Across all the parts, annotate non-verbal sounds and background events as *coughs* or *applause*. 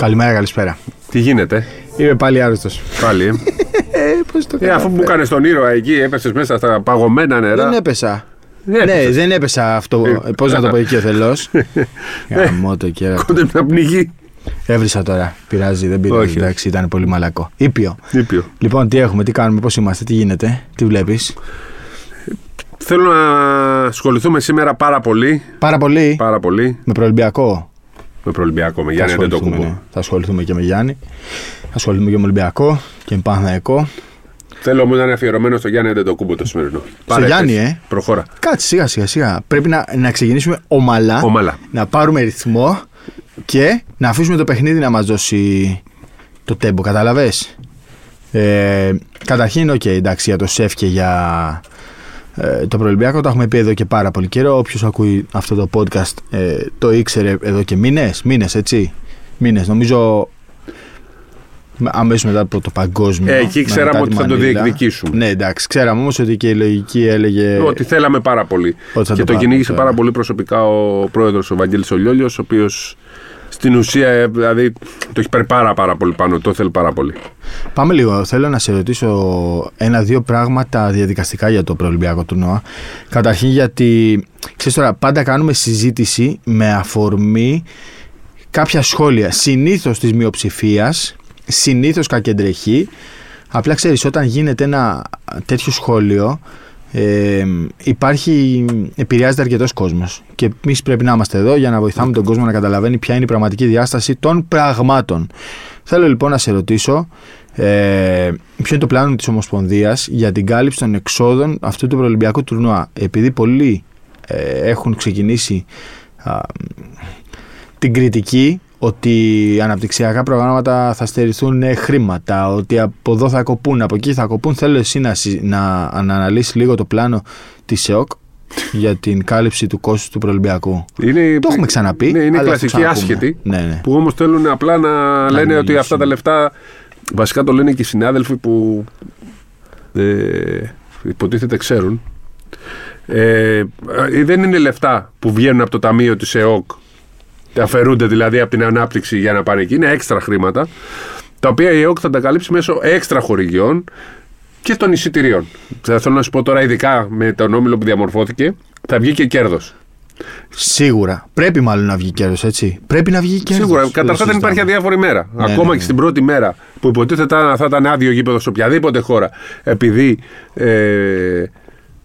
Καλημέρα, καλησπέρα. Τι γίνεται, Είμαι πάλι άρρωστος. πάλι. ε. *laughs* Ε, πώς το ε, αφού μου έκανε τον ήρωα εκεί, έπεσε μέσα στα παγωμένα νερά. Δεν έπεσα. Δεν Ναι, έπεσες. δεν έπεσα αυτό. Ε, Πώς να το πω εκεί ο θελό. *laughs* Γαμώ το κέρα. Κόντε να πνιγεί. Έβρισα τώρα. Πειράζει, δεν πειράζει. Όχι. Εντάξει, ήταν πολύ μαλακό. Ήπιο. Ήπιο. Λοιπόν, τι έχουμε, τι κάνουμε, πώς είμαστε, τι γίνεται, τι βλέπεις. Θέλω να ασχοληθούμε σήμερα πάρα πολύ, Πάρα πολύ. πάρα πολύ Με προολυμπιακό. Με προολυμπιακό, με Θα Γιάννη ασχοληθούμε, Αντετοκούμπο. ναι. Θα ασχοληθούμε και με Γιάννη. Θα ασχοληθούμε και με Ολυμπιακό και με Παναθηναϊκό. Θέλω όμως να είναι αφιερωμένο στο Γιάννη Αντετοκούμπο το σημερινό. Πάρε, Γιάννη, πες. ε. Προχώρα. Κάτσε σιγά σιγά σιγά. Πρέπει να, να ξεκινήσουμε ομαλά, Ομαλά. να πάρουμε ρυθμό και να αφήσουμε το παιχνίδι να μας δώσει το τέμπο. Κατάλαβες. Ε, καταρχήν, οκ, εντάξει, για το ΣΕΦ και για ε, το προελμπιακό το έχουμε πει εδώ και πάρα πολύ καιρό. Όποιος ακούει αυτό το podcast ε, το ήξερε εδώ και μήνες, μήνες έτσι. Μήνες, νομίζω αμέσω μετά από το παγκόσμιο. Ε, εκεί με ξέραμε μετά ότι τη θα το Μανίλα. διεκδικήσουμε. Ναι, εντάξει, ξέραμε όμως ότι και η λογική έλεγε. Ότι θέλαμε πάρα πολύ. Ότι θα και το το, πάμε κυνήγησε τώρα. πάρα πολύ προσωπικά ο πρόεδρος ο Βαγγέλης Ολιόλιος, ο οποίος στην ουσία ε, δηλαδή το έχει πάρει πάρα, πάρα πολύ πάνω. Το θέλει πάρα πολύ. Πάμε λίγο. Θέλω να σε ρωτήσω ένα-δύο πράγματα διαδικαστικά για το προελμπιακό τουρνουά. Καταρχήν γιατί, ξέρεις τώρα, πάντα κάνουμε συζήτηση με αφορμή κάποια σχόλια. Συνήθως της μειοψηφίας, συνήθως κακεντρεχή. Απλά ξέρεις, όταν γίνεται ένα τέτοιο σχόλιο, ε, υπάρχει, επηρεάζεται αρκετός κόσμος. Και εμείς πρέπει να είμαστε εδώ για να βοηθάμε τον κόσμο να καταλαβαίνει ποια είναι η πραγματική διάσταση των πραγμάτων. Θέλω λοιπόν να σε ρωτήσω ε, ποιο είναι το πλάνο της Ομοσπονδίας για την κάλυψη των εξόδων αυτού του προελμπιακού τουρνουά. Επειδή πολλοί ε, έχουν ξεκινήσει α, την κριτική ότι αναπτυξιακά προγράμματα θα στερηθούν ε, χρήματα, ότι από εδώ θα κοπούν, από εκεί θα κοπούν. Θέλω εσύ να, συ- να, να αναλύσεις λίγο το πλάνο της ΕΟΚ για την κάλυψη του κόστους του προελμπιακού. Είναι, Το έχουμε ξαναπεί. Ναι, είναι αλλά θα το κλασική ξαναπούμε. άσχετη. Ναι, ναι. Που όμως θέλουν απλά να λένε ότι μιλήσουμε. αυτά τα λεφτά. Βασικά το λένε και οι συνάδελφοι που ε, υποτίθεται ξέρουν. Ε, ε, δεν είναι λεφτά που βγαίνουν από το ταμείο της ΕΟΚ αφαιρούνται δηλαδή από την ανάπτυξη για να πάνε εκεί. Είναι έξτρα χρήματα τα οποία η ΕΟΚ θα τα καλύψει μέσω έξτρα χορηγιών και των εισιτηρίων. Θα θέλω να σου πω τώρα, ειδικά με τον όμιλο που διαμορφώθηκε, θα βγει και κέρδος. Σίγουρα. Πρέπει μάλλον να βγει κέρδος, έτσι. Πρέπει να βγει κέρδος. Σίγουρα. Καταρχάς δεν υπάρχει αδιάφορη μέρα. Ναι, Ακόμα ναι, ναι. και στην πρώτη μέρα που υποτίθεται θα ήταν άδειο γήπεδο σε οποιαδήποτε χώρα, επειδή ε,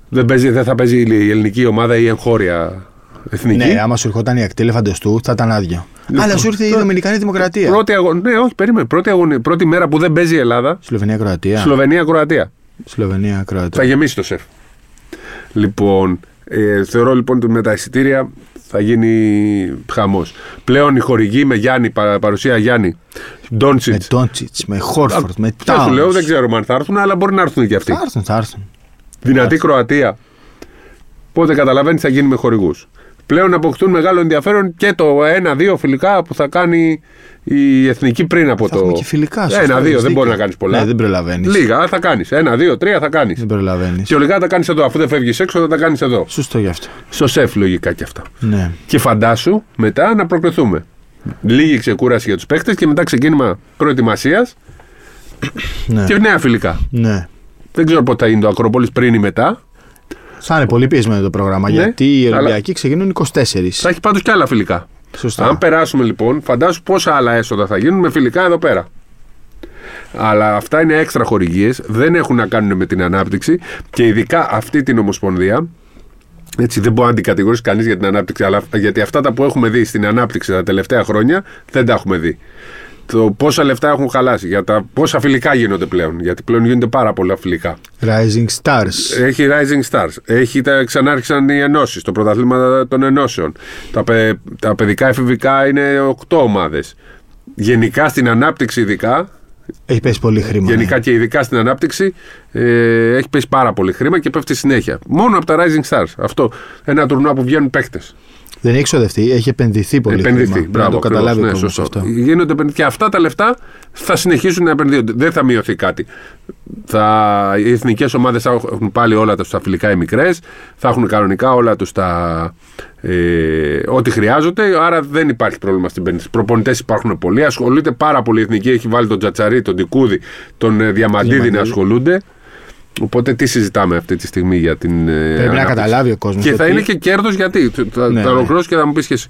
δεν, παίζει, δεν θα παίζει η ελληνική ομάδα ή η εγχώρια εθνική. Ναι, άμα σου ερχόταν η ακτήλεφαντο του, θα ήταν άδειο. Λοιπόν, Αλλά σου ήρθε η τώρα- Δομινικανή Δημοκρατία. Πρώτη αγω... Ναι, όχι, περίμενε. Πρώτη, αγωνι... πρώτη μέρα που δεν παίζει η Ελλάδα, Σλοβενία-Κροατία. Σλοβενία-Κροατία. Σλοβενία-Κροατία. Θα γεμίσει το σεφ. Λοιπόν, ε, θεωρώ λοιπόν ότι με τα εισιτήρια θα γίνει χαμός. Πλέον η χορηγή με Γιάννη, παρα- παρουσία Γιάννη, Με Ντόντσιτς. Τόντσιτ, με Χόρφορντ, με Δεν σου λέω, Τάουν. δεν ξέρουμε αν θα έρθουν, αλλά μπορεί να έρθουν και αυτοί. Θα έρθουν, θα έρθουν. Δυνατή Κροατία. Πότε καταλαβαίνεις θα γίνει με χορηγούς. Πλέον αποκτούν μεγάλο ενδιαφέρον και το ένα-δύο φιλικά που θα κάνει η εθνική πριν από Θα το. έχουμε και φιλικά. σωστά, Ένα-δύο, έχεις δεν μπορεί δίκιο. να κάνεις πολλά. Ναι, δεν προλαβαίνεις. Λίγα αλλά θα κάνεις. Ένα-δύο, τρία θα κάνεις. Δεν προλαβαίνεις. Και ολικά θα τα κάνεις εδώ. Αφού δεν φεύγεις έξω, θα τα κάνεις εδώ. Σωστό γι' αυτό. Στο σεφ λογικά και αυτά. Ναι. Και φαντάσου μετά να προκριθούμε. Λίγη ξεκούραση για τους παίχτε και μετά ξεκίνημα προετοιμασίας Ναι. και νέα φιλικά. ναι. Δεν ξέρω πότε θα είναι το Ακρόπολης πριν ή μετά. Θα είναι πολύ πιεσμένο το πρόγραμμα Ναι, γιατί οι αλλά- Ολυμπιακοί ξεκινούν 24. Θα έχει πάντως και άλλα φιλικά. Σωστά. Αν περάσουμε λοιπόν, φαντάσου πόσα άλλα έσοδα θα γίνουν με φιλικά εδώ πέρα. Αλλά αυτά είναι έξτρα χορηγίες, δεν έχουν να κάνουν με την ανάπτυξη και ειδικά αυτή την Ομοσπονδία. Έτσι, δεν μπορεί να αντικατηγορήσει κανείς για την ανάπτυξη, αλλά γιατί αυτά τα που έχουμε δει στην ανάπτυξη τα τελευταία χρόνια δεν τα έχουμε δει. Το πόσα λεφτά έχουν χαλάσει, για τα πόσα φιλικά γίνονται πλέον. Γιατί πλέον γίνονται πάρα πολλά φιλικά. Rising Stars. Έχει Rising Stars. Έχει τα, ξανάρχισαν οι ενώσεις, το πρωταθλήμα των ενώσεων. Τα, παι- τα παιδικά εφηβικά είναι 8 ομάδες. Γενικά στην ανάπτυξη, ειδικά, Έχει πέσει πολύ χρήμα. γενικά ναι. και ειδικά στην ανάπτυξη, ε, έχει πέσει πάρα πολύ χρήμα και πέφτει συνέχεια. Μόνο από τα Rising Stars. Αυτό. Ένα τουρνουά που βγαίνουν παίκτες. Δεν έχει εξοδευτεί, έχει επενδυθεί πολύ. Επενδυθεί. χρήμα. Μπράβο, να το καταλάβει ακριβώς, ο ναι, κόσμος σωστό. αυτό. Γίνονται επενδυ- και αυτά τα λεφτά θα συνεχίσουν να επενδύονται. Δεν θα μειωθεί κάτι. Θα, οι εθνικές ομάδες θα έχουν πάλι όλα τα στα φιλικά οι μικρές, θα έχουν κανονικά όλα τους τα. Ε, ό,τι χρειάζονται, άρα δεν υπάρχει πρόβλημα στην επένδυση. Προπονητές υπάρχουν πολλοί, ασχολείται πάρα πολύ η εθνική. Έχει βάλει τον Τζατσαρί, τον Τικούδη, τον ε, Διαμαντίδη να Διαμαντίδη. ασχολούνται. Οπότε τι συζητάμε αυτή τη στιγμή για την. ε, Πρέπει να ανάπτυξη; καταλάβει ο κόσμος. Και θα είναι και κέρδος γιατί; Θα, Ναι, θα ναι. ολοκληρώσει και θα μου πεις και εσύ.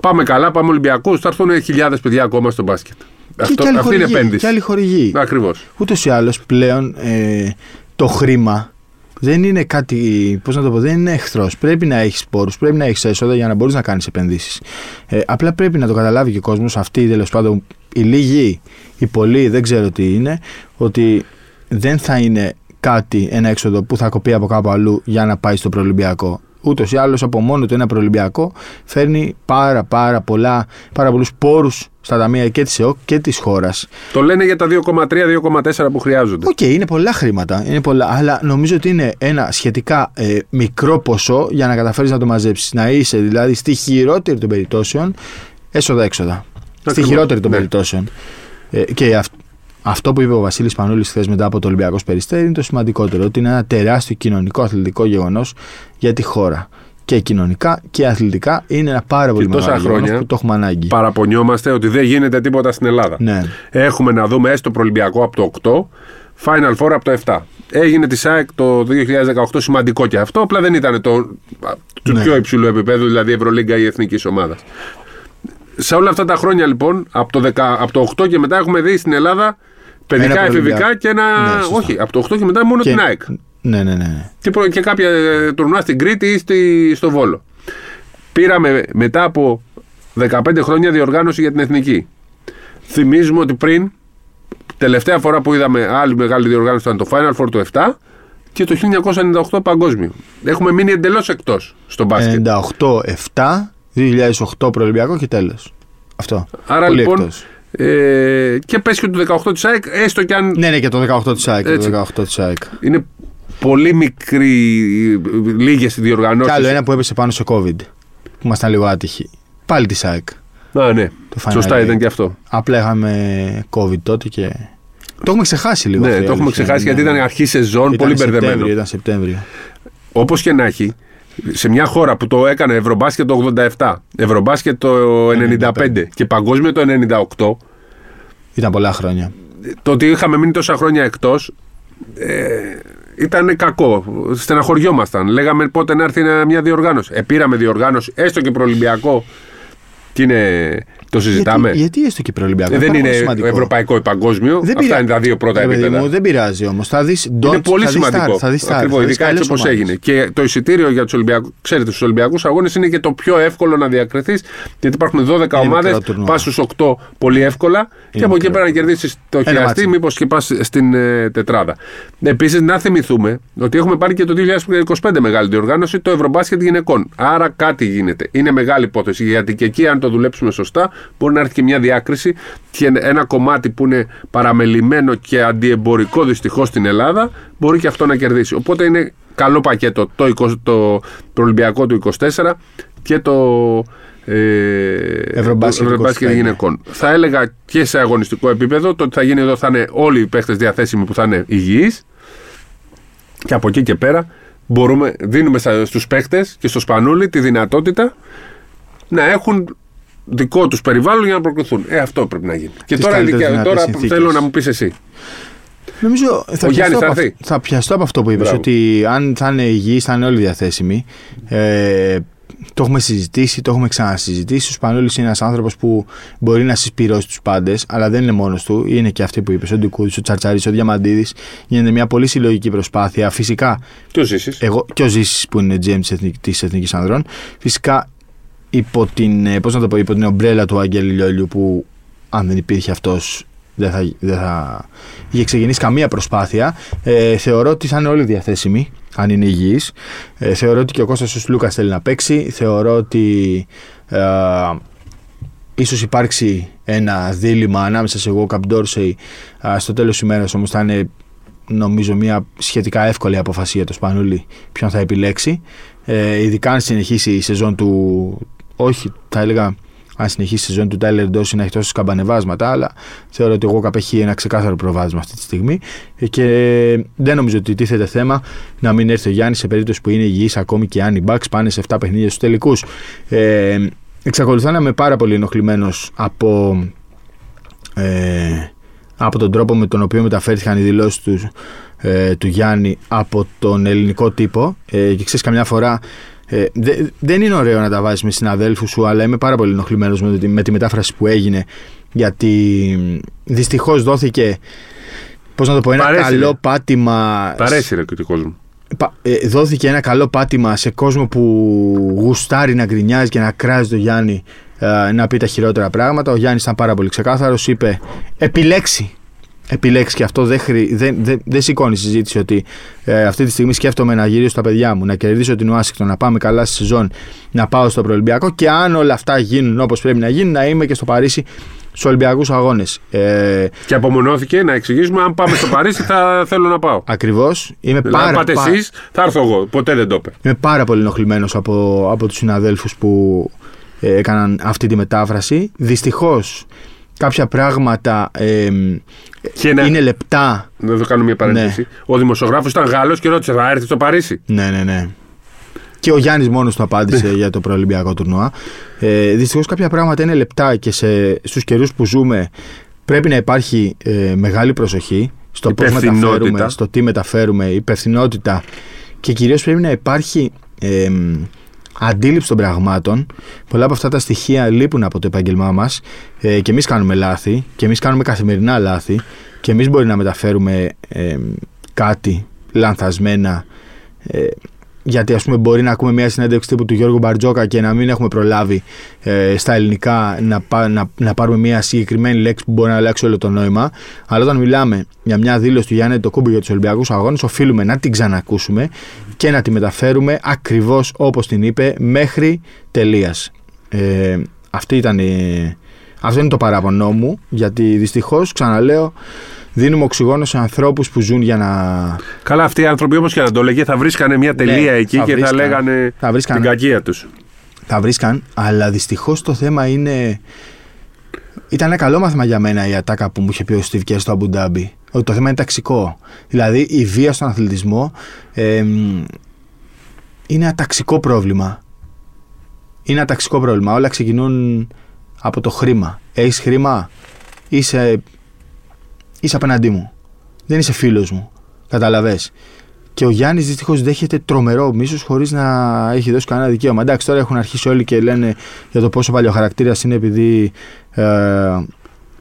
Πάμε καλά, πάμε Ολυμπιακού. Θα έρθουν χιλιάδες παιδιά ακόμα στο μπάσκετ. Και, και άλλη αυτή είναι χορηγή, επένδυση. Και άλλη χορηγή. Ακριβώς. Ούτως ή άλλως πλέον ε, το χρήμα δεν είναι κάτι. Πώς να το πω, δεν είναι εχθρός. Πρέπει να έχεις πόρους, πρέπει να έχεις έσοδα για να μπορείς να κάνεις επενδύσεις. Ε, απλά πρέπει να το καταλάβει και ο κόσμος, αυτοί τέλος πάντων, οι λίγοι, οι πολλοί, δεν ξέρω τι είναι, ότι δεν θα είναι κάτι, ένα έξοδο που θα κοπεί από κάπου αλλού για να πάει στο προολυμπιακό. Ούτως ή άλλως από μόνο του ένα προολυμπιακό φέρνει πάρα, πάρα, πολλά, πάρα πολλούς πόρους στα ταμεία και της ΕΟΚ και της χώρας. Το λένε για τα 2,3-2,4 που χρειάζονται. Οκ, είναι πολλά χρήματα, είναι πολλά, αλλά νομίζω ότι είναι ένα σχετικά ε, μικρό ποσό για να καταφέρεις να το μαζέψεις. Να είσαι δηλαδή στη χειρότερη των περιπτώσεων έσοδα-έξοδα. Στη Ακριβώς, χειρότερη των ναι. περιπτώσεων. Ε, και αυ- αυτό που είπε ο Βασίλης Πανούλης χθες μετά από το Ολυμπιακός Περιστέρι είναι το σημαντικότερο. Ότι είναι ένα τεράστιο κοινωνικό αθλητικό γεγονός για τη χώρα. Και κοινωνικά και αθλητικά είναι ένα πάρα πολύ τόσα μεγάλο γεγονός χρόνια που το έχουμε ανάγκη. Παραπονιόμαστε ότι δεν γίνεται τίποτα στην Ελλάδα. Ναι. Έχουμε να δούμε έστω προελμπιακό από το 8, Final Four από το 7. Έγινε της ΣΑΕΚ το 2018 σημαντικό και αυτό, απλά δεν ήταν το, του Ναι. πιο υψηλού επίπεδου, δηλαδή Ευρωλίγκα ή Εθνικής Ομάδας. Σε όλα αυτά τα χρόνια λοιπόν, από το, 10, από το 8 και μετά έχουμε δει στην Ελλάδα παιδικά, Ένα εφηβικά προελμπιακό. και ένα. Ναι, σωστά. όχι, από το 8 και μετά μόνο Και- την ΑΕΚ. Ναι, ναι, ναι. ναι. Και, προ- και κάποια ε, τουρνουά στην Κρήτη ή στη, στο Βόλο. Πήραμε μετά από 15 χρόνια διοργάνωση για την εθνική. Θυμίζουμε ότι πριν, τελευταία φορά που είδαμε άλλη μεγάλη διοργάνωση ήταν το Final Four το 7 και το 1998 παγκόσμιο. Έχουμε μείνει εντελώς εκτός στο μπάσκετ. 98-7, 2008 προελπιακό και τέλος. Αυτό. Άρα Πολύ λοιπόν. εκτός. Ε, και πες και το 18 της ΑΕΚ, έστω και αν Ναι, ναι, και το 18 της ΑΕΚ. Έτσι. Το 18 της ΑΕΚ. είναι πολύ μικρή, λίγες διοργανώσεις. Κι άλλο ένα που έπεσε πάνω στο COVID. Που ήμασταν λίγο άτυχοι. Πάλι της ΑΕΚ. Α, ναι. Το Final Σωστά Eight. ήταν και αυτό. Απλά είχαμε COVID τότε και. Το έχουμε ξεχάσει λίγο. Ναι, αυτή η το έχουμε αλήθεια ξεχάσει είναι. γιατί ήταν αρχή σεζόν, Ήταν πολύ Σεπτέμβριο, μπερδεμένο. Ήταν Σεπτέμβριο. Όπως και να έχει, σε μια χώρα που το έκανε Ευρωμπάσκετ το 87, Ευρωμπάσκετ το 95 και Παγκόσμιο το 98, Ήταν πολλά χρόνια. το ότι είχαμε μείνει τόσα χρόνια εκτός. Ε, ήταν κακό. Στεναχωριόμασταν. Λέγαμε πότε να έρθει ένα- μια διοργάνωση. Επήραμε διοργάνωση, έστω και προολυμπιακό. Και είναι. Το συζητάμε. Γιατί, γιατί έστω και προολυμπιακό. Ε, δεν είναι ευρωπαϊκό ή παγκόσμιο. Αυτά είναι τα δύο πρώτα επίπεδα. Μου, δεν πειράζει όμως. Θα δεις Είναι πολύ σημαντικό. Θα δεις Ακριβώς, θα δεις ειδικά έτσι καλές όπως ομάδες. έγινε. Και το εισιτήριο για τους Ολυμπιακού, ξέρετε, στους Ολυμπιακούς Αγώνες είναι και το πιο εύκολο να διακριθείς, γιατί υπάρχουν 12 ομάδες, μικρό τουρνουά. πας στους 8 πολύ εύκολα και από εκεί μικρό. πέρα να κερδίσεις το Ένα χιαστί ματς. μήπως και πας στην ε, τετράδα. Επίσης, να θυμηθούμε ότι έχουμε πάρει και το 2025 μεγάλη διοργάνωση, το Ευρωμπάσκετ γυναικών. Άρα κάτι γίνεται. Είναι μεγάλη υπόθεση, γιατί και εκεί, αν το δουλέψουμε σωστά, μπορεί να έρθει και μια διάκριση και ένα κομμάτι που είναι παραμελημένο και αντιεμπορικό δυστυχώς στην Ελλάδα, μπορεί και αυτό να κερδίσει. Οπότε είναι καλό πακέτο το, 20, το προολυμπιακό του 24 και το ε, Ευρωμπάσκετ το Ευρωμπάσκετ 25. γυναικών. Θα έλεγα και σε αγωνιστικό επίπεδο το ότι θα γίνει εδώ θα είναι όλοι οι παίχτες διαθέσιμοι που θα είναι υγιείς και από εκεί και πέρα μπορούμε, δίνουμε στα- στους παίχτες και στο σπανούλι τη δυνατότητα να έχουν δικό τους περιβάλλον για να προκριθούν. Ε, αυτό πρέπει να γίνει. Και Τις τώρα, καλύτερες ειδικά- δυνατές τώρα συνθήκες. θέλω να μου πεις εσύ. Νομίζω θα, Ο πιαστώ Γιάννης θα από, έρθει. αυ- θα πιαστώ από αυτό που είπες. Μπράβο. Ότι αν θα είναι υγιεί, θα είναι όλοι διαθέσιμοι. Ε, το έχουμε συζητήσει, το έχουμε ξανασυζητήσει. Ο Σπανούλης είναι ένας άνθρωπος που μπορεί να συσπηρώσει τους πάντες, αλλά δεν είναι μόνος του. Είναι και αυτοί που είπες, ο Ντικούδης, ο Τσαρτσαρής, ο Διαμαντίδης. Γίνεται μια πολύ συλλογική προσπάθεια. Φυσικά, Τι ο ζήσεις. εγώ και ο Ζήσης που είναι GM της Εθνικής Ανδρών. Φυσικά υπό την, ε, πώς να το πω, υπό την ομπρέλα του Αγγέλη Λιόλιου που αν δεν υπήρχε αυτός δεν θα, δεν θα είχε ξεκινήσει καμία προσπάθεια. Ε, θεωρώ ότι θα είναι όλοι διαθέσιμοι, αν είναι υγιείς. Ε, θεωρώ ότι και ο Κώστας ο Λούκας θέλει να παίξει. Θεωρώ ότι ε, ίσως υπάρξει ένα δίλημα ανάμεσα σε εγώ και Ντόρσεϊ στο τέλος της ημέρας όμως θα είναι νομίζω μια σχετικά εύκολη αποφασία για το Σπανούλη ποιον θα επιλέξει. Ε, ειδικά αν συνεχίσει η σεζόν του όχι, θα έλεγα αν συνεχίσει η ζωή του Τάιλερ Ντόση να έχει τόσες καμπανεβάσματα, αλλά θεωρώ ότι ο Γόκαπ έχει ένα ξεκάθαρο προβάδισμα αυτή τη στιγμή και δεν νομίζω ότι τίθεται θέμα να μην έρθει ο Γιάννης σε περίπτωση που είναι υγιής ακόμη και αν οι Bucks πάνε σε 7 παιχνίδια στους τελικούς. Ε, εξακολουθώ να είμαι πάρα πολύ ενοχλημένος από, ε, από τον τρόπο με τον οποίο μεταφέρθηκαν οι δηλώσεις τους, ε, του Γιάννη από τον ελληνικό τύπο. Ε, και ξέρεις, καμιά φορά ε, δε, δεν είναι ωραίο να τα βάζεις με συναδέλφους σου, αλλά είμαι πάρα πολύ ενοχλημένος με, με, τη μετάφραση που έγινε. Γιατί δυστυχώς δόθηκε. Πώς να το πω, ένα Παρέσει, καλό ρε. πάτημα. Παρέσει ρε και του κόσμου. Πα- ε, δόθηκε ένα καλό πάτημα σε κόσμο που γουστάρει να γκρινιάζει και να κράζει το Γιάννη ε, να πει τα χειρότερα πράγματα. Ο Γιάννης ήταν πάρα πολύ ξεκάθαρος. Είπε επιλέξει. Επιλέξεις και αυτό δεν, χρη, δεν, δεν, δεν σηκώνεις συζήτηση ότι ε, αυτή τη στιγμή σκέφτομαι να γυρίσω στα παιδιά μου, να κερδίσω την Ουάσιγκτον, να πάμε καλά στη σεζόν, να πάω στο προελμπιακό και αν όλα αυτά γίνουν όπως πρέπει να γίνουν, να είμαι και στο Παρίσι στους Ολυμπιακούς Αγώνες. Ε, Και απομονώθηκε να εξηγήσουμε αν πάμε στο Παρίσι θα θέλω να πάω. Ακριβώς. Είμαι Δηλαδή, πάρα, αν πάτε πα- εσείς, θα έρθω εγώ. Ποτέ δεν το είπε. Είμαι πάρα πολύ ενοχλημένος από, από τους συναδέλφους που ε, έκαναν αυτή τη μετάφραση. Δυστυχώς κάποια πράγματα ε, Και να- είναι λεπτά. Να το κάνω μια παρένθεση. Ο δημοσιογράφος ήταν Γάλλος και ρώτησε: Θα έρθει στο Παρίσι; Ναι, ναι, ναι. Και ο Γιάννης μόνος του απάντησε για το προελυμπιακό τουρνουά. Ε, Δυστυχώς κάποια πράγματα είναι λεπτά και σε, στους καιρούς που ζούμε πρέπει να υπάρχει ε, μεγάλη προσοχή στο πώς Υπευθυνότητα. μεταφέρουμε, στο τι μεταφέρουμε, υπευθυνότητα και κυρίως πρέπει να υπάρχει ε, αντίληψη των πραγμάτων. Πολλά από αυτά τα στοιχεία λείπουν από το επάγγελμά μας ε, και εμείς κάνουμε λάθη και εμείς κάνουμε καθημερινά λάθη και εμείς μπορεί να μεταφέρουμε ε, κάτι λανθασμένα ε, γιατί ας πούμε μπορεί να ακούμε μια συνέντευξη τύπου του Γιώργου Μπαρτζόκα και να μην έχουμε προλάβει ε, στα ελληνικά να, πά- να, να πάρουμε μια συγκεκριμένη λέξη που μπορεί να αλλάξει όλο το νόημα. Αλλά όταν μιλάμε για μια δήλωση του Γιάννη Τοκούμπη για τους Ολυμπιακούς Αγώνες, οφείλουμε να την ξανακούσουμε και να τη μεταφέρουμε ακριβώς όπως την είπε μέχρι τελείας. Ε, αυτή ήταν η- αυτό είναι το παράπονό μου, γιατί δυστυχώς, ξαναλέω, δίνουμε οξυγόνο σε ανθρώπους που ζουν για να. Καλά, αυτοί οι άνθρωποι όμως και να το λέγε θα βρίσκανε μια τελεία Ναι, εκεί θα και θα βρίσκαν. λέγανε Θα βρίσκαν. την κακία τους. θα βρίσκαν, αλλά δυστυχώς το θέμα είναι. Ήταν ένα καλό μάθημα για μένα η ατάκα που μου είχε πει ο Steve Kerr στο Αμπουντάμπι. Ότι το θέμα είναι ταξικό. Δηλαδή η βία στον αθλητισμό εμ, είναι ένα ταξικό πρόβλημα. Είναι ένα ταξικό πρόβλημα. Όλα ξεκινούν από το χρήμα. Έχεις χρήμα, είσαι, είσαι απέναντί μου. Δεν είσαι φίλος μου. Καταλαβες. Και ο Γιάννης δυστυχώς δέχεται τρομερό μίσος χωρίς να έχει δώσει κανένα δικαίωμα. Εντάξει, τώρα έχουν αρχίσει όλοι και λένε για το πόσο παλιοχαρακτήρα είναι επειδή ε,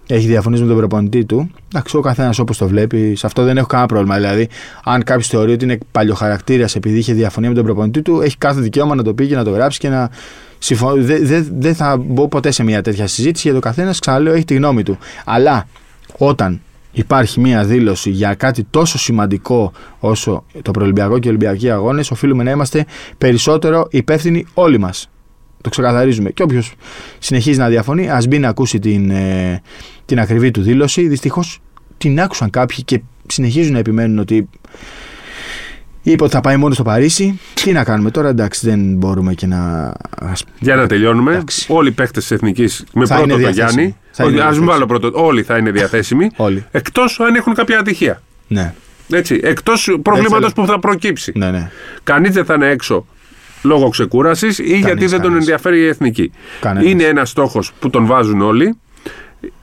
έχει διαφωνήσει με τον προπονητή του. Εντάξει, ο καθένας όπως το βλέπει, σε αυτό δεν έχω κανένα πρόβλημα. Δηλαδή, αν κάποιος θεωρεί ότι είναι παλιοχαρακτήρα επειδή είχε διαφωνία με τον προπονητή του, έχει κάθε δικαίωμα να το πει και να το γράψει και να συμφωνεί. Δεν δε, δεν θα μπω ποτέ σε μια τέτοια συζήτηση γιατί ο καθένας, ξαναλέω, έχει τη γνώμη του. Αλλά όταν υπάρχει μια δήλωση για κάτι τόσο σημαντικό όσο το προελμπιακό και οι Ολυμπιακοί αγώνες, οφείλουμε να είμαστε περισσότερο υπεύθυνοι όλοι μας. Το ξεκαθαρίζουμε. Και όποιος συνεχίζει να διαφωνεί, ας μπει να ακούσει την, ε, την ακριβή του δήλωση. Δυστυχώς την άκουσαν κάποιοι και συνεχίζουν να επιμένουν ότι είπε ότι θα πάει μόνο στο Παρίσι. Τι να κάνουμε τώρα, εντάξει, δεν μπορούμε και να. ας- Για να τελειώνουμε, Εντάξει. όλοι οι παίχτε της Εθνικής με Θα πρώτο είναι το διαθέσιμοι. Γιάννη. Θα είναι Α μην διαθέσιμοι. βάλω πρώτο. Όλοι θα είναι διαθέσιμοι. *laughs* Όλοι. Εκτός αν έχουν κάποια ατυχία. Ναι, Έτσι. Εκτός προβλήματος θέλω. που θα προκύψει. ναι, ναι. Κανείς δεν θα είναι έξω λόγω ξεκούρασης ή γιατί δεν τον κανείς. ενδιαφέρει η εθνική. Κανένας. Είναι ένας στόχος που τον βάζουν όλοι.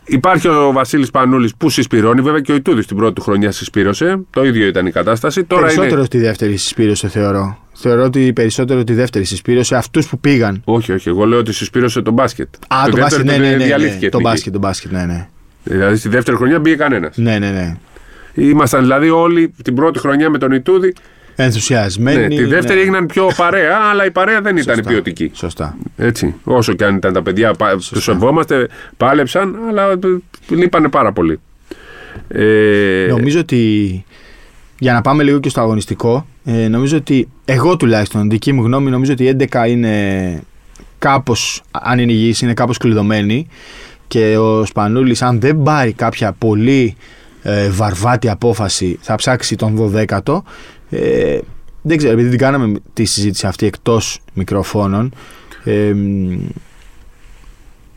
Υπάρχει ο Βασίλης Πανούλης που συσπηρώνει, βέβαια και ο Ιτούδης την πρώτη του χρονιά συσπήρωσε. Το ίδιο ήταν η κατάσταση. Τώρα περισσότερο είναι. στη δεύτερη συσπήρωσε, θεωρώ. Θεωρώ ότι περισσότερο τη δεύτερη συσπήρωσε αυτούς που πήγαν. Όχι, όχι. Εγώ λέω ότι συσπήρωσε το μπάσκετ. Α, το, δεύτερο μπάσκετ, ναι, τον ναι, ναι, ναι, διαλύθηκε η Το εθνική. μπάσκετ, το μπάσκετ, ναι, ναι. Δηλαδή στη δεύτερη χρονιά μπήκε κανένας. Ναι, ναι, ναι. Ήμασταν δηλαδή όλοι την πρώτη χρονιά με τον Ιτούδη. Ενθουσιασμένοι. Ναι, τη δεύτερη ναι. έγιναν πιο παρέα, αλλά η παρέα δεν ήταν Σωστά. ποιοτική. Σωστά. Έτσι. Όσο και αν ήταν τα παιδιά, τους σεβόμαστε, πάλεψαν, αλλά ε, λείπανε πάρα πολύ. Ε, Νομίζω ότι. Για να πάμε λίγο και στο αγωνιστικό, ε, νομίζω ότι εγώ τουλάχιστον, δική μου γνώμη, νομίζω ότι η 11 είναι κάπως, αν είναι υγιής, είναι κάπως κλειδωμένη και ο Σπανούλης αν δεν πάρει κάποια πολύ ε, βαρβάτη απόφαση θα ψάξει τον 12ο. Ε, δεν ξέρω, επειδή την κάναμε τη συζήτηση αυτή εκτός μικροφώνων, Ε,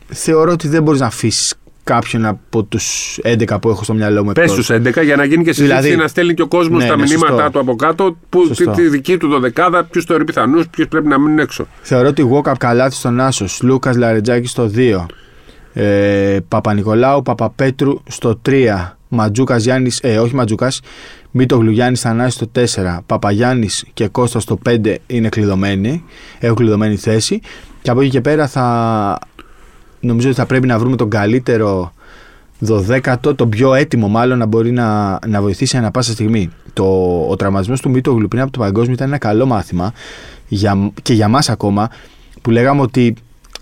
θεωρώ ότι δεν μπορείς να αφήσεις κάποιον από τους 11 που έχω στο μυαλό μου. Πες εκτός. τους 11 για να γίνει και συζήτηση Δηλαδή- να στέλνει και ο κόσμος Ναι, τα ναι, μηνύματά σωστό. του από κάτω. Που, τη, Σωστό. τη δική του δωδεκάδα, ποιους θεωρεί πιθανούς, ποιους πρέπει να μείνουν έξω. Θεωρώ ότι Walkup Καλάθι στον Άσο, Λούκας Λαρετζάκη στο 2, ε, Παπα-Νικολάου, Παπαπέτρου στο 3, Ματζούκας Γιάννης, ε, όχι Ματζούκας, Μήτογλου Γιάννη Θανάσης στο 4, Παπαγιάννης και Κώστας στο 5 είναι κλειδωμένοι, έχουν κλειδωμένη θέση. Και από εκεί και πέρα θα. Νομίζω ότι θα πρέπει να βρούμε τον καλύτερο 12ο, τον πιο έτοιμο μάλλον να μπορεί να, να βοηθήσει ανα πάσα στιγμή. Το, ο τραυματισμός του Μήτογλου πριν από το παγκόσμιο ήταν ένα καλό μάθημα για, και για μας ακόμα που λέγαμε ότι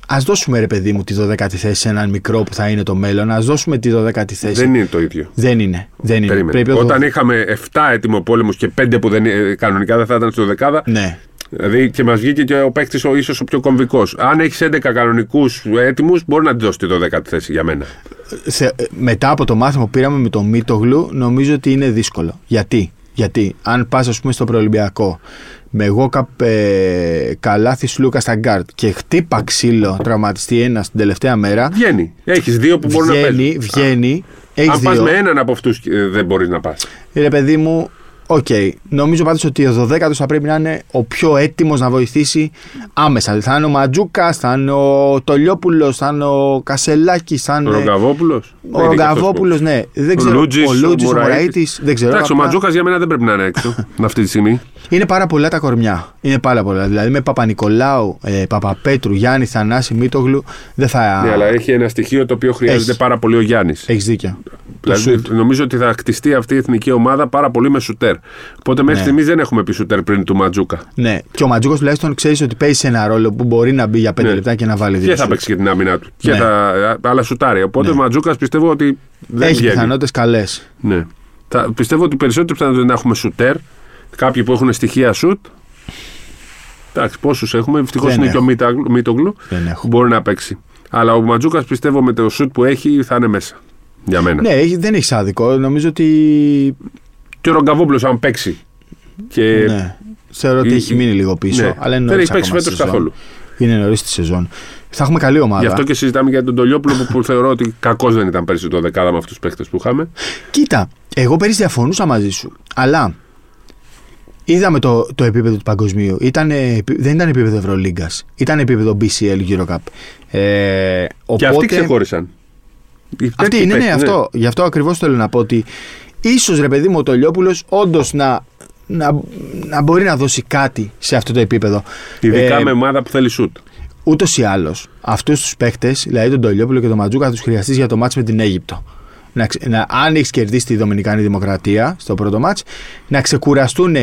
ας δώσουμε ρε παιδί μου τη 12η θέση σε έναν μικρό που θα είναι το μέλλον, ας δώσουμε τη 12η θέση. Δεν είναι το ίδιο. Δεν είναι. Δεν είναι. Περίμενε. Πρέπει ο- Όταν είχαμε 7 έτοιμο πόλεμους και 5 που δεν, ε, κανονικά δεν θα ήταν στο δεκάδα, Ναι. δηλαδή και μας βγήκε και ο παίκτης ο ίσως ο πιο κομβικός. Αν έχεις 11 κανονικούς έτοιμους, μπορεί να τη δώσεις τη 12η θέση για μένα. Θε- μετά από το μάθημα που πήραμε με το Μήτογλου, νομίζω ότι είναι δύσκολο. Γιατί, Γιατί αν πας, ας πούμε, στο προολυμπιακό με εγώ ε, Καλάθης, Λούκα στα γκαρντ και χτύπα ξύλο τραυματιστεί ένα την τελευταία μέρα. Βγαίνει. Έχεις δύο που μπορούν να Βγαίνει, παίζουν. βγαίνει. Έχεις Αν πας δύο. με έναν από αυτούς, δεν μπορείς να πας. Ρε παιδί μου, οκ. Νομίζω πάντως ότι ο 12ος θα πρέπει να είναι ο πιο έτοιμος να βοηθήσει άμεσα. Θα είναι ο Μαντζούκας, θα είναι ο Τολιόπουλος, θα είναι ο Κασελάκης, θα είναι. Ο Ρογκαβόπουλος. Ο Ρογκαβόπουλος, ναι. Δεν ξέρω. Λούτζης, ο Λούτζης, ο ο Μωραΐτης. Μωραήτη. Δεν ξέρω. Εντάξει, ο Απλά Ματζούκας για μένα δεν πρέπει να είναι έξω *laughs* αυτή τη στιγμή. Είναι πάρα πολλά τα κορμιά. Είναι πάρα πολλά. Δηλαδή με Παπα-Νικολάου, ε, Παπαπέτρου, Γιάννης, Θανάση, Μήτογλου δεν θα. Ναι, αλλά έχει ένα στοιχείο το οποίο χρειάζεται Έχεις. πάρα πολύ ο Γιάννης. Έχεις δίκιο. Το Δηλαδή, σουτ. νομίζω ότι θα χτιστεί αυτή η εθνική ομάδα πάρα πολύ με σουτέρ. Οπότε μέχρι Ναι. στιγμής δεν έχουμε πει σουτέρ πριν του Ματζούκα. Ναι. Και ο Ματζούκο τουλάχιστον ξέρεις ότι παίζει σε ένα ρόλο που μπορεί να μπει για 5 Ναι. λεπτά και να βάλει δύο. Και θα σουτ. παίξει και την άμυνα του. Και Ναι. θα, αλλά σουτάρει. Οπότε Ναι. ο Ματζούκας πιστεύω ότι δεν Έχει βγαίνει. πιθανότητες καλές. Ναι. Θα, πιστεύω ότι περισσότεροι πιθανότητες να έχουμε σουτέρ. Κάποιοι που έχουν στοιχεία σουτ. Εντάξει, πόσους έχουμε. Ευτυχώς Δεν είναι και ο έχω. Μίταγλ- Μίτογλου Δεν που έχω. μπορεί να παίξει. Αλλά ο Ματζούκας πιστεύω με το σουτ που έχει θα είναι μέσα. Για μένα. Ναι, έχει, δεν έχεις άδικο. Νομίζω ότι. Και ο Ρογκαβόπουλο, αν παίξει. Και ναι. Θεωρώ ότι η- έχει η- μείνει λίγο πίσω. ναι. Αλλά είναι δεν νωρίς έχει παίξει ακόμα στη φέτο σεζόν. καθόλου. Είναι νωρίς τη σεζόν. Θα έχουμε καλή ομάδα. Γι' αυτό και συζητάμε για τον Τολιόπουλο που, που θεωρώ ότι κακός δεν ήταν πέρσι το δεκάδα με αυτούς τους παίχτε που είχαμε. Κοίτα, εγώ πέρυσι διαφωνούσα μαζί σου. Αλλά είδαμε το, το επίπεδο του παγκοσμίου. Ήτανε, επί- δεν ήταν επίπεδο Ευρωλίγκας. Ήταν επίπεδο BCL Eurocup. Ε, Και αυτοί οπότε, ξεχώρισαν. Οι Αυτή τέτοιοι είναι, ναι, παίκτες, αυτό. Γι' αυτό ακριβώς θέλω να πω ότι ίσως ρε παιδί μου ο Τολιόπουλος όντως να, να, να μπορεί να δώσει κάτι σε αυτό το επίπεδο. Ειδικά Ε, με ομάδα που θέλει σουτ. Ούτως ή άλλως, αυτούς τους παίχτε, δηλαδή τον Τολιόπουλο και τον Ματζούκα, θα τους χρειαστείς για το μάτς με την Αίγυπτο. Να, ξε- να, αν έχεις κερδίσει τη Δομινικάνη Δημοκρατία στο πρώτο μάτς, να ξεκουραστούν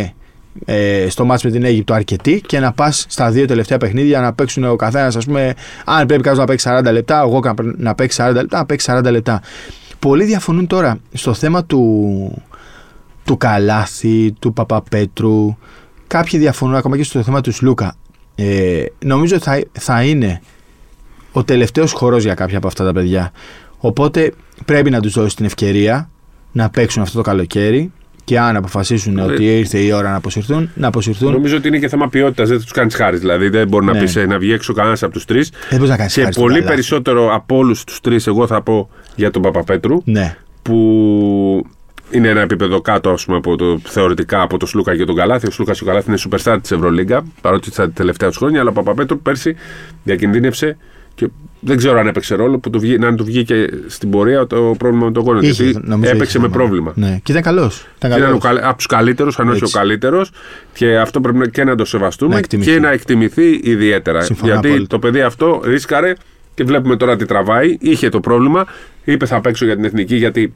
ε, στο μάτς με την Αίγυπτο αρκετοί και να πας στα δύο τελευταία παιχνίδια να παίξουν ο καθένας, ας πούμε, αν πρέπει κάποιος να παίξει 40 λεπτά, εγώ κα- να παίξει 40 λεπτά, να παίξει 40 λεπτά. Πολλοί διαφωνούν τώρα στο θέμα του, του Καλάθη, του Παπαπέτρου. Κάποιοι διαφωνούν ακόμα και στο θέμα του Σλούκα. Ε, νομίζω ότι θα, θα είναι ο τελευταίος χορός για κάποια από αυτά τα παιδιά. Οπότε πρέπει να τους δώσει την ευκαιρία να παίξουν αυτό το καλοκαίρι και αν αποφασίσουν Ε, ότι ήρθε η ώρα να αποσυρθούν, να αποσυρθούν. Νομίζω ότι είναι και θέμα ποιότητας. Δεν τους κάνεις χάρη. Δηλαδή δεν μπορεί να Ναι. πεις, ε, να βγει έξω κανένας από τους τρεις. Δεν μπορεί να κάνεις Και πολύ περισσότερο από όλους τους τρεις, εγώ θα πω για τον Παπαπέτρου, Ναι, που είναι ένα επίπεδο κάτω ας πούμε, από το, θεωρητικά από τον Σλούκα και τον Καλάθι. Ο Σλούκας και ο Καλάθι είναι superstar της Ευρωλίγκα, παρότι στα τελευταία τους χρόνια. Αλλά ο Παπαπέτρου πέρσι διακινδύνευσε και δεν ξέρω αν έπαιξε ρόλο που του βγή, να του βγήκε στην πορεία το πρόβλημα με τον γόνατο. Είχε, Γιατί νομίζω έπαιξε είχε με θέμα. πρόβλημα. Ναι. Και ήταν καλός. Ήταν Ήταν ο καλός. καλ- από τους καλύτερους, αν όχι ο Έτσι. καλύτερος. Και αυτό πρέπει να- και να το σεβαστούμε Να εκτιμηθεί. και να εκτιμηθεί ιδιαίτερα. Συμφωνώ Γιατί απόλυτα. το παιδί αυτό ρίσκαρε και βλέπουμε τώρα τι τραβάει. Είχε το πρόβλημα. Είπε θα παίξω για την εθνική γιατί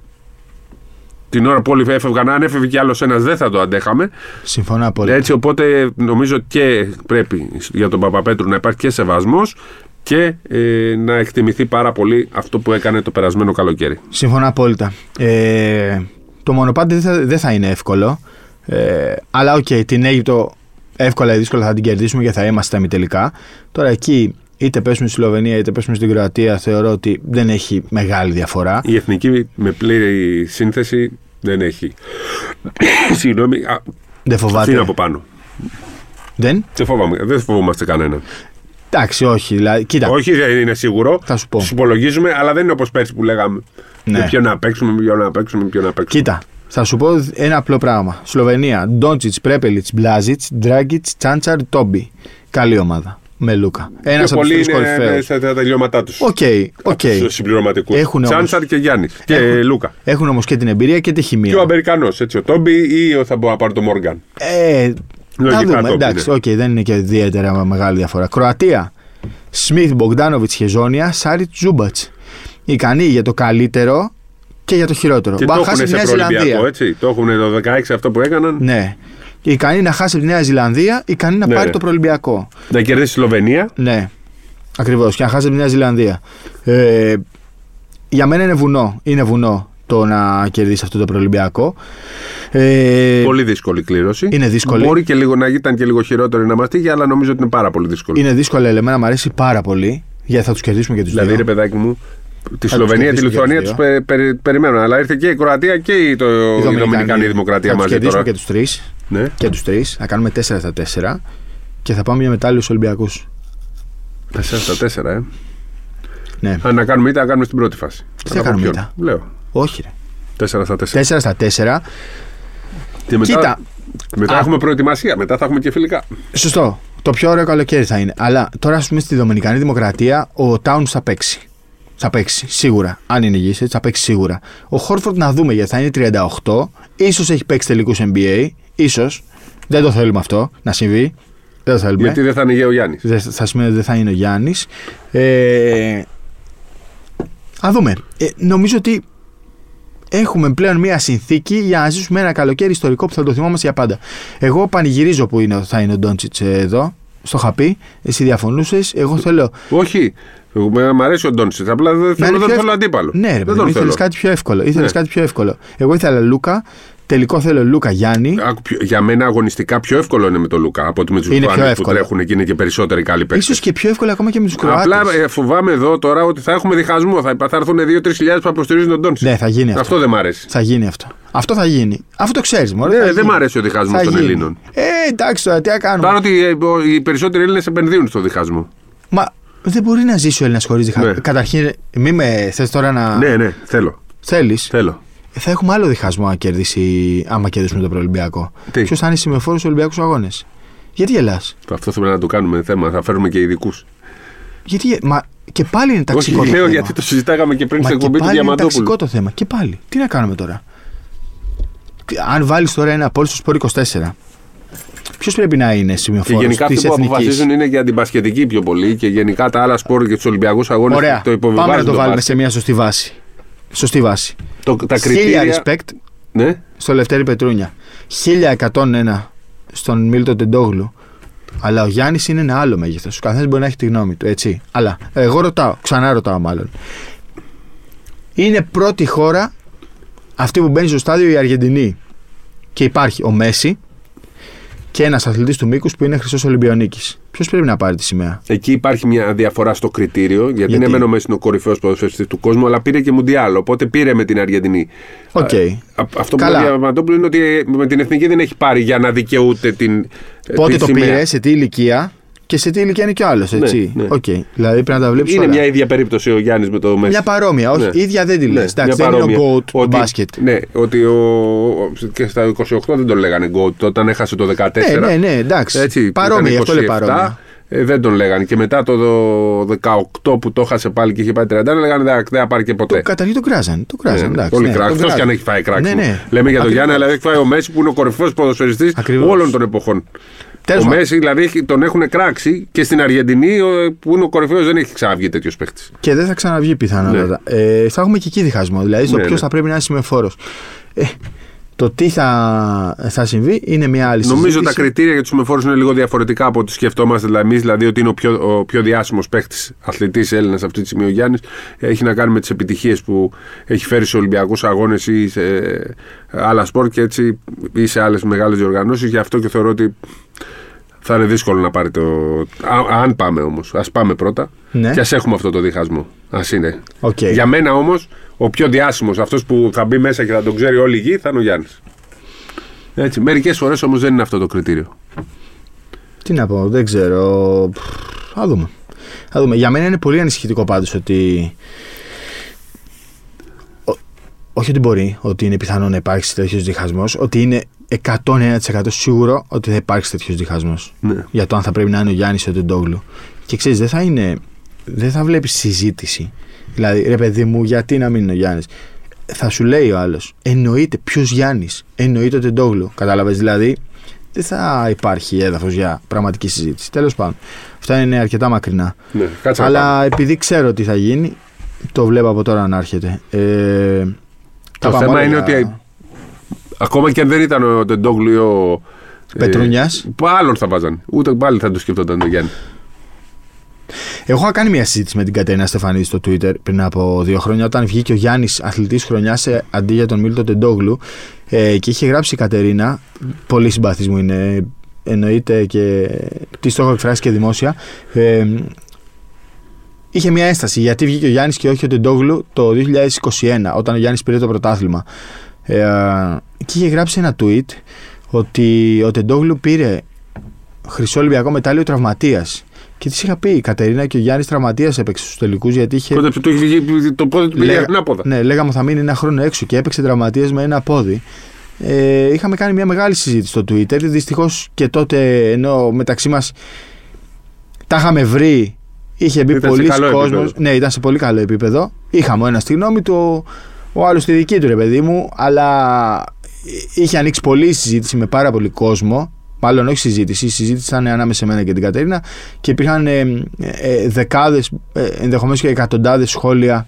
την ώρα που όλοι έφευγαν, αν έφευγε κι άλλος ένας δεν θα το αντέχαμε. Συμφωνώ απόλυτα. Έτσι, οπότε νομίζω και πρέπει για τον Παπαπέτρου να υπάρχει και σεβασμός και ε, να εκτιμηθεί πάρα πολύ αυτό που έκανε το περασμένο καλοκαίρι. Συμφωνώ απόλυτα. Ε, το μονοπάτι δεν θα, δεν θα είναι εύκολο. Ε, αλλά οκ, την Αίγυπτο εύκολα ή δύσκολα θα την κερδίσουμε και θα είμαστε στα ημιτελικά. Τώρα εκεί είτε πέσουμε στη Σλοβενία είτε πέσουμε στην Κροατία θεωρώ ότι δεν έχει μεγάλη διαφορά. Η εθνική με πλήρη σύνθεση δεν έχει. *coughs* Συγγνώμη, α, Δεν αυτή είναι φοβάται. από πάνω. Δεν; Δεν, φοβάμαι, δεν φοβόμαστε κανέναν. Εντάξει, όχι. Δηλαδή, κοίτα. Όχι, δεν είναι σίγουρο. Θα σου πω. Τους υπολογίζουμε, αλλά δεν είναι όπως πέρσι που λέγαμε. Ναι. Με ποιον να παίξουμε, με ποιον να παίξουμε, με ποιον να παίξουμε. Κοίτα, θα σου πω ένα απλό πράγμα. Σλοβενία, Ντόντσιτς, Πρέπελιτς, Μπλάζιτς, Ντράγκιτ, Τσάντσαρ, Τόμπι. Καλή ομάδα. Με Λούκα. Ένας Πιο από τους πολλοί τρεις είναι κορυφαίους. στα τα τελειώματά τους. Οκ, οκ. Τους συμπληρωματικούς. Έχουν όμως- Τσάντσαρ και Γιάννης. Και Έχουν- Λούκα. Έχουν όμως και την εμπειρία και τη Και ο χημεία. Αμερικανός, έτσι. Ο Τόμπι ή ο- θα μπορώ να πάρω τον Μόργαν. Ε, θα Λογικά δούμε. Τόμπι Εντάξει, είναι. οκ, δεν είναι και ιδιαίτερα μεγάλη διαφορά. Κροατία. Σμιθ, Μπογκδάνοβιτ, Χεζόνια, Σάριτ, Ζούμπατ. Ικανοί για το καλύτερο και για το χειρότερο. Και Μπα το χάσει έχουν τη σε Νέα προελπιακό, Ζηλανδία. έτσι. Το έχουν το 16 αυτό που έκαναν. Ναι. Ικανή να χάσει από τη Νέα Ζηλανδία, ικανή να Ναι. πάρει το προελπιακό. Να κερδίσει η Σλοβενία. Ναι. Ακριβώς. Και να χάσει από τη Νέα Ζηλανδία. Ε, για μένα είναι βουνό. Είναι βουνό το να κερδίσει αυτό το προελπιακό. Ε, Πολύ δύσκολη κλήρωση. Είναι δύσκολη. Μπορεί και λίγο να ήταν και λίγο χειρότερο να μαστίγει, αλλά νομίζω ότι είναι πάρα πολύ δύσκολη. είναι δύσκολο, αλλά εμένα μου αρέσει πάρα πολύ. Γιατί θα τους κερδίσουμε και τους Δηλαδή, δύο. ρε παιδάκι μου, τη Θα Σλοβενία, τους τη κερδίσουμε Λιθουανία και τους τους πε, περι- περιμένουν. Αλλά ήρθε και η Κροατία και η, το, η Δομινικανή Δημοκρατία θα τους μαζί κερδίσουμε τώρα. και τους τρεις. Ναι. Και τους τρεις. Θα κάνουμε 4 στα 4 και θα πάμε για μετάλλιους Ολυμπιακούς. 4 στα 4, ε. Ναι. Αν να κάνουμε ήττα, να κάνουμε στην πρώτη φάση. θα Από κάνουμε ποιον; ήττα; Λέω. Όχι, ρε. 4 στα 4. 4 στα 4. Και μετά, Κοίτα. μετά Α. έχουμε προετοιμασία, μετά θα έχουμε και φιλικά. Σωστό. Το πιο ωραίο καλοκαίρι θα είναι. Αλλά τώρα, ας πούμε, στη Δομινικανή Δημοκρατία ο Τάουν θα παίξει. Θα παίξει σίγουρα. Αν είναι υγιής, έτσι θα παίξει σίγουρα. Ο Χόρφορντ να δούμε γιατί θα είναι 38. σω έχει παίξει τελικούς NBA. σω. Δεν το θέλουμε αυτό να συμβεί. Δεν το θέλουμε. Γιατί δεν θα είναι ο Γιάννης. Δεν θα σημαίνει ότι δεν θα είναι ο Γιάννης. Ε, ας δούμε. Ε, νομίζω ότι έχουμε πλέον μια συνθήκη για να ζήσουμε ένα καλοκαίρι ιστορικό που θα το θυμόμαστε για πάντα. Εγώ πανηγυρίζω που είναι, θα είναι ο Ντόντσιτς εδώ. Στο είχα πει. Εσύ διαφωνούσες. Εγώ θέλω. Όχι. Εγώ- με- Μ' αρέσει ο Ντόνσιτ. Απλά δεν να θέλω, είναι δεν πιο θέλω εύκολο. αντίπαλο. Ναι, ρε δεν παιδί, τον ήθελες θέλω. κάτι πιο εύκολο. Ήθελες Ναι. κάτι πιο εύκολο. Εγώ ήθελα Λούκα. Τελικό θέλω Λούκα Γιάννη. Άκου, πιο- Για μένα αγωνιστικά πιο εύκολο είναι με τον Λουκά από ότι με τους Είναι πιο Λουκάνου που εύκολο. τρέχουν και είναι και περισσότεροι καλοί παίκτες. Ίσως και πιο εύκολο ακόμα και με τους Κροάτες. Απλά ε, φοβάμαι εδώ τώρα ότι θα έχουμε διχασμό. Θα, θα έρθουν 2-3 χιλιάδες που αποστηρίζουν τον Ντόνσιτ. Ναι, θα γίνει αυτό. Αυτό δεν μ' αρέσει. Θα γίνει αυτό. Αυτό θα γίνει. Αυτό το ξέρεις, μόνο. Ναι, δεν μ' αρέσει ο διχασμός των Ελλήνων. Ε, εντάξει τώρα, τι να κάνουμε. Πάνω ότι ε, ο- οι περισσότεροι Έλληνες επενδύουν στο διχασμό. Μα δεν μπορεί να ζήσει ο Έλληνας χωρίς διχασμό. Ναι. Καταρχήν, μη με θες τώρα να. Ναι, ναι, θέλω. Θέλεις. θέλω. Θα έχουμε άλλο διχασμό αν κερδίσει, άμα κερδίσουμε το προελπιακό. Τι; Ποιος θα είναι σημεφόρο στους Ολυμπιακούς Αγώνες; Γιατί γελάς; Αυτό θέλουμε να το κάνουμε θέμα. Θα φέρουμε και ειδικούς. Γιατί. γε- Μα και πάλι είναι Όχι, ταξικό το λέω θέμα. γιατί το συζητάγαμε και πριν Μα στην και εκπομπή του πάλι είναι ταξικό Διαμαντόπουλου. το θέμα. Και πάλι. Τι να κάνουμε τώρα; Αν βάλεις τώρα ένα απόλυτο σπορ 24, ποιος πρέπει να είναι Και σημειοφόρο γενικά της αυτοί που εθνικής; αποφασίζουν είναι για την πασχετική πιο πολύ και γενικά τα άλλα σπορ και τους Ολυμπιακούς Αγώνες Ωραία. το υποβιβάζουν. Πάμε να το βάλουμε μπάσκετ. σε μια σωστή βάση. Σωστή βάση. Το, τα Χίλια κριτήρια. respect Ναι. στο Λευτέρη Πετρούνια. 1101 στον Μίλτο Τεντόγλου. Αλλά ο Γιάννης είναι ένα άλλο μέγεθος. Ο καθένας μπορεί να έχει τη γνώμη του, έτσι. Αλλά εγώ ρωτάω, ξανά ρωτάω μάλλον. Είναι πρώτη χώρα αυτή που μπαίνει στο στάδιο η Αργεντινή. Και υπάρχει ο Μέσι και ένας αθλητής του μήκους που είναι Χρυσός Ολυμπιονίκης. Ποιος πρέπει να πάρει τη σημαία; Εκεί υπάρχει μια διαφορά στο κριτήριο, γιατί, Γιατί; είναι μεν ο Μέσι είναι ο κορυφαίος ποδοσφαιριστής του κόσμου, αλλά πήρε και Μουντιάλ. Οπότε πήρε με την Αργεντινή. Οκ. Α, αυτό που Καλά. λέει ο Διαμαντόπουλος είναι ότι με την εθνική δεν έχει πάρει για να δικαιούται την. Πότε τη το σημαία. πήρες, σε τι ηλικία; Και σε τι ηλικία είναι και ο άλλος, έτσι; ναι. Οκ. Δηλαδή πρέπει να τα βλέπεις Είναι μια ίδια περίπτωση ο Γιάννης με το Μέση. Μια παρόμοια, όχι. Ναι. ίδια δεν τη λες. Ναι, Εντάξει, μια δεν είναι παρόμοια. ο GOAT του Ότι- μπάσκετ. Ναι, ότι ο, και στα 28 δεν τον λέγανε GOAT, όταν έχασε το 14. Ναι, ναι, ναι, εντάξει. Έτσι, που παρόμοια, ήταν αυτό λέει 27, παρόμοια. ε, δεν τον λέγανε. Και μετά το 18 που το έχασε πάλι και είχε πάει 31, λέγανε δεν δεν θα πάρει και ποτέ. Το, καταρχήν τον κράζαν. Το κράζαν, Ναι, εντάξει. Πολύ ναι, κράξ. τον Αυτός και αν κράζαν. έχει φάει κράξιμο. Ναι, ναι. Λέμε για τον Ακριβώς. Γιάννη, αλλά έχει φάει ο Μέση που είναι ο κορυφαίος ποδοσφαιριστής Ακριβώς. όλων των εποχών. Τέλος ο πάντων. Μέση δηλαδή έχει- τον έχουν κράξει και στην Αργεντινή ο- που είναι ο κορυφαίος δεν έχει ξαναβγεί τέτοιος παίχτης. Και δεν θα ξαναβγεί πιθανότατα. Ε, θα έχουμε και εκεί διχασμό. Δηλαδή στο Ναι, ποιος ναι. θα πρέπει να είναι σημεφόρος. Ε, το τι θα, θα συμβεί είναι μια άλλη Νομίζω συζήτηση. τα κριτήρια για τους μεφόρου είναι λίγο διαφορετικά από ό,τι σκεφτόμαστε δηλαδή, εμείς. Δηλαδή ότι είναι ο πιο, ο πιο διάσημος παίχτη αθλητής Έλληνας αυτή τη στιγμή ο Γιάννης. Έχει να κάνει με τις επιτυχίες που έχει φέρει σε Ολυμπιακούς Αγώνες ή σε άλλα σπορ και έτσι ή σε άλλες μεγάλες διοργανώσεις. Γι' αυτό και θεωρώ ότι θα είναι δύσκολο να πάρει το. Α, αν πάμε όμως. Ας πάμε πρώτα. Ναι. Και ας έχουμε αυτό το διχασμό. Ας είναι. Οκ. Για μένα όμως, ο πιο διάσημος, αυτός που θα μπει μέσα και θα τον ξέρει όλη η γη, θα είναι ο Γιάννης. Έτσι. Μερικές φορές όμως δεν είναι αυτό το κριτήριο. Τι να πω, δεν ξέρω. Θα δούμε. Θα δούμε. Για μένα είναι πολύ ανησυχητικό πάντως ότι. Ο- Όχι ότι μπορεί, ότι είναι πιθανό να υπάρξει τέτοιος διχασμός, ότι είναι 101% σίγουρο ότι θα υπάρξει τέτοιος διχασμός. Ναι. Για το αν θα πρέπει να είναι ο Γιάννης ή ο Τεντόγλου. Και ξέρεις, δεν θα είναι. Δεν θα βλέπεις συζήτηση. Δηλαδή, ρε παιδί μου, γιατί να μην είναι ο Γιάννης; Θα σου λέει ο άλλος, εννοείται ποιος Γιάννης, εννοείται ο Τεντόγλου. Κατάλαβες δηλαδή, δεν θα υπάρχει έδαφος για πραγματική συζήτηση. Τέλος πάντων, αυτά είναι αρκετά μακρινά. Ναι, κάτσε να πάμε. Αλλά επειδή ξέρω τι θα γίνει, το βλέπω από τώρα να έρχεται. Ε, τα Το πάμε θέμα όλα είναι για ότι ακόμα και αν δεν ήταν ο Τεντόγλου ή ο. Πετρούνιας. Ε, άλλον θα βάζαν. Ούτε πάλι θα το σκεφτόταν τον Γιάννη. Εγώ είχα κάνει μια συζήτηση με την Κατερίνα Στεφανίδη στο Twitter πριν από δύο χρόνια, όταν βγήκε ο Γιάννης αθλητής χρονιάς αντί για τον Μίλτο Τεντόγλου. Ε, και είχε γράψει η Κατερίνα, πολύ συμπαθή μου είναι, εννοείται και τη το έχω εκφράσει και δημόσια. Ε, είχε μια ένσταση γιατί βγήκε ο Γιάννης και όχι ο Τεντόγλου το 2021, όταν ο Γιάννης πήρε το πρωτάθλημα. Ε, και είχε γράψει ένα tweet ότι ο Τεντόγλου πήρε χρυσό Ολυμπιακό μετάλλιο τραυματίας. Και της είχα πει, η Κατερίνα και ο Γιάννης τραυματίας έπαιξε στους τελικούς γιατί είχε. Τότε του είχε βγει το πόδι του πήγε Λέγα- ανάποδα. Ναι, λέγαμε θα μείνει ένα χρόνο έξω και έπαιξε τραυματία με ένα πόδι. Ε, είχαμε κάνει μια μεγάλη συζήτηση στο Twitter. Δυστυχώς και τότε ενώ μεταξύ μας τα είχαμε βρει, είχε μπει Ήταν σε πολλοί καλό κόσμος. επίπεδο. Ναι, ήταν σε πολύ καλό επίπεδο. Είχαμε ο ένα τη γνώμη του, ο άλλος τη δική του, ρε παιδί μου. Αλλά είχε ανοίξει πολύ η συζήτηση με πάρα πολύ κόσμο. Μάλλον όχι συζήτηση, η συζήτηση ήταν ανάμεσα σε μένα και την Κατερίνα και υπήρχαν ε, ε, δεκάδες, ε, ενδεχομένως και εκατοντάδες σχόλια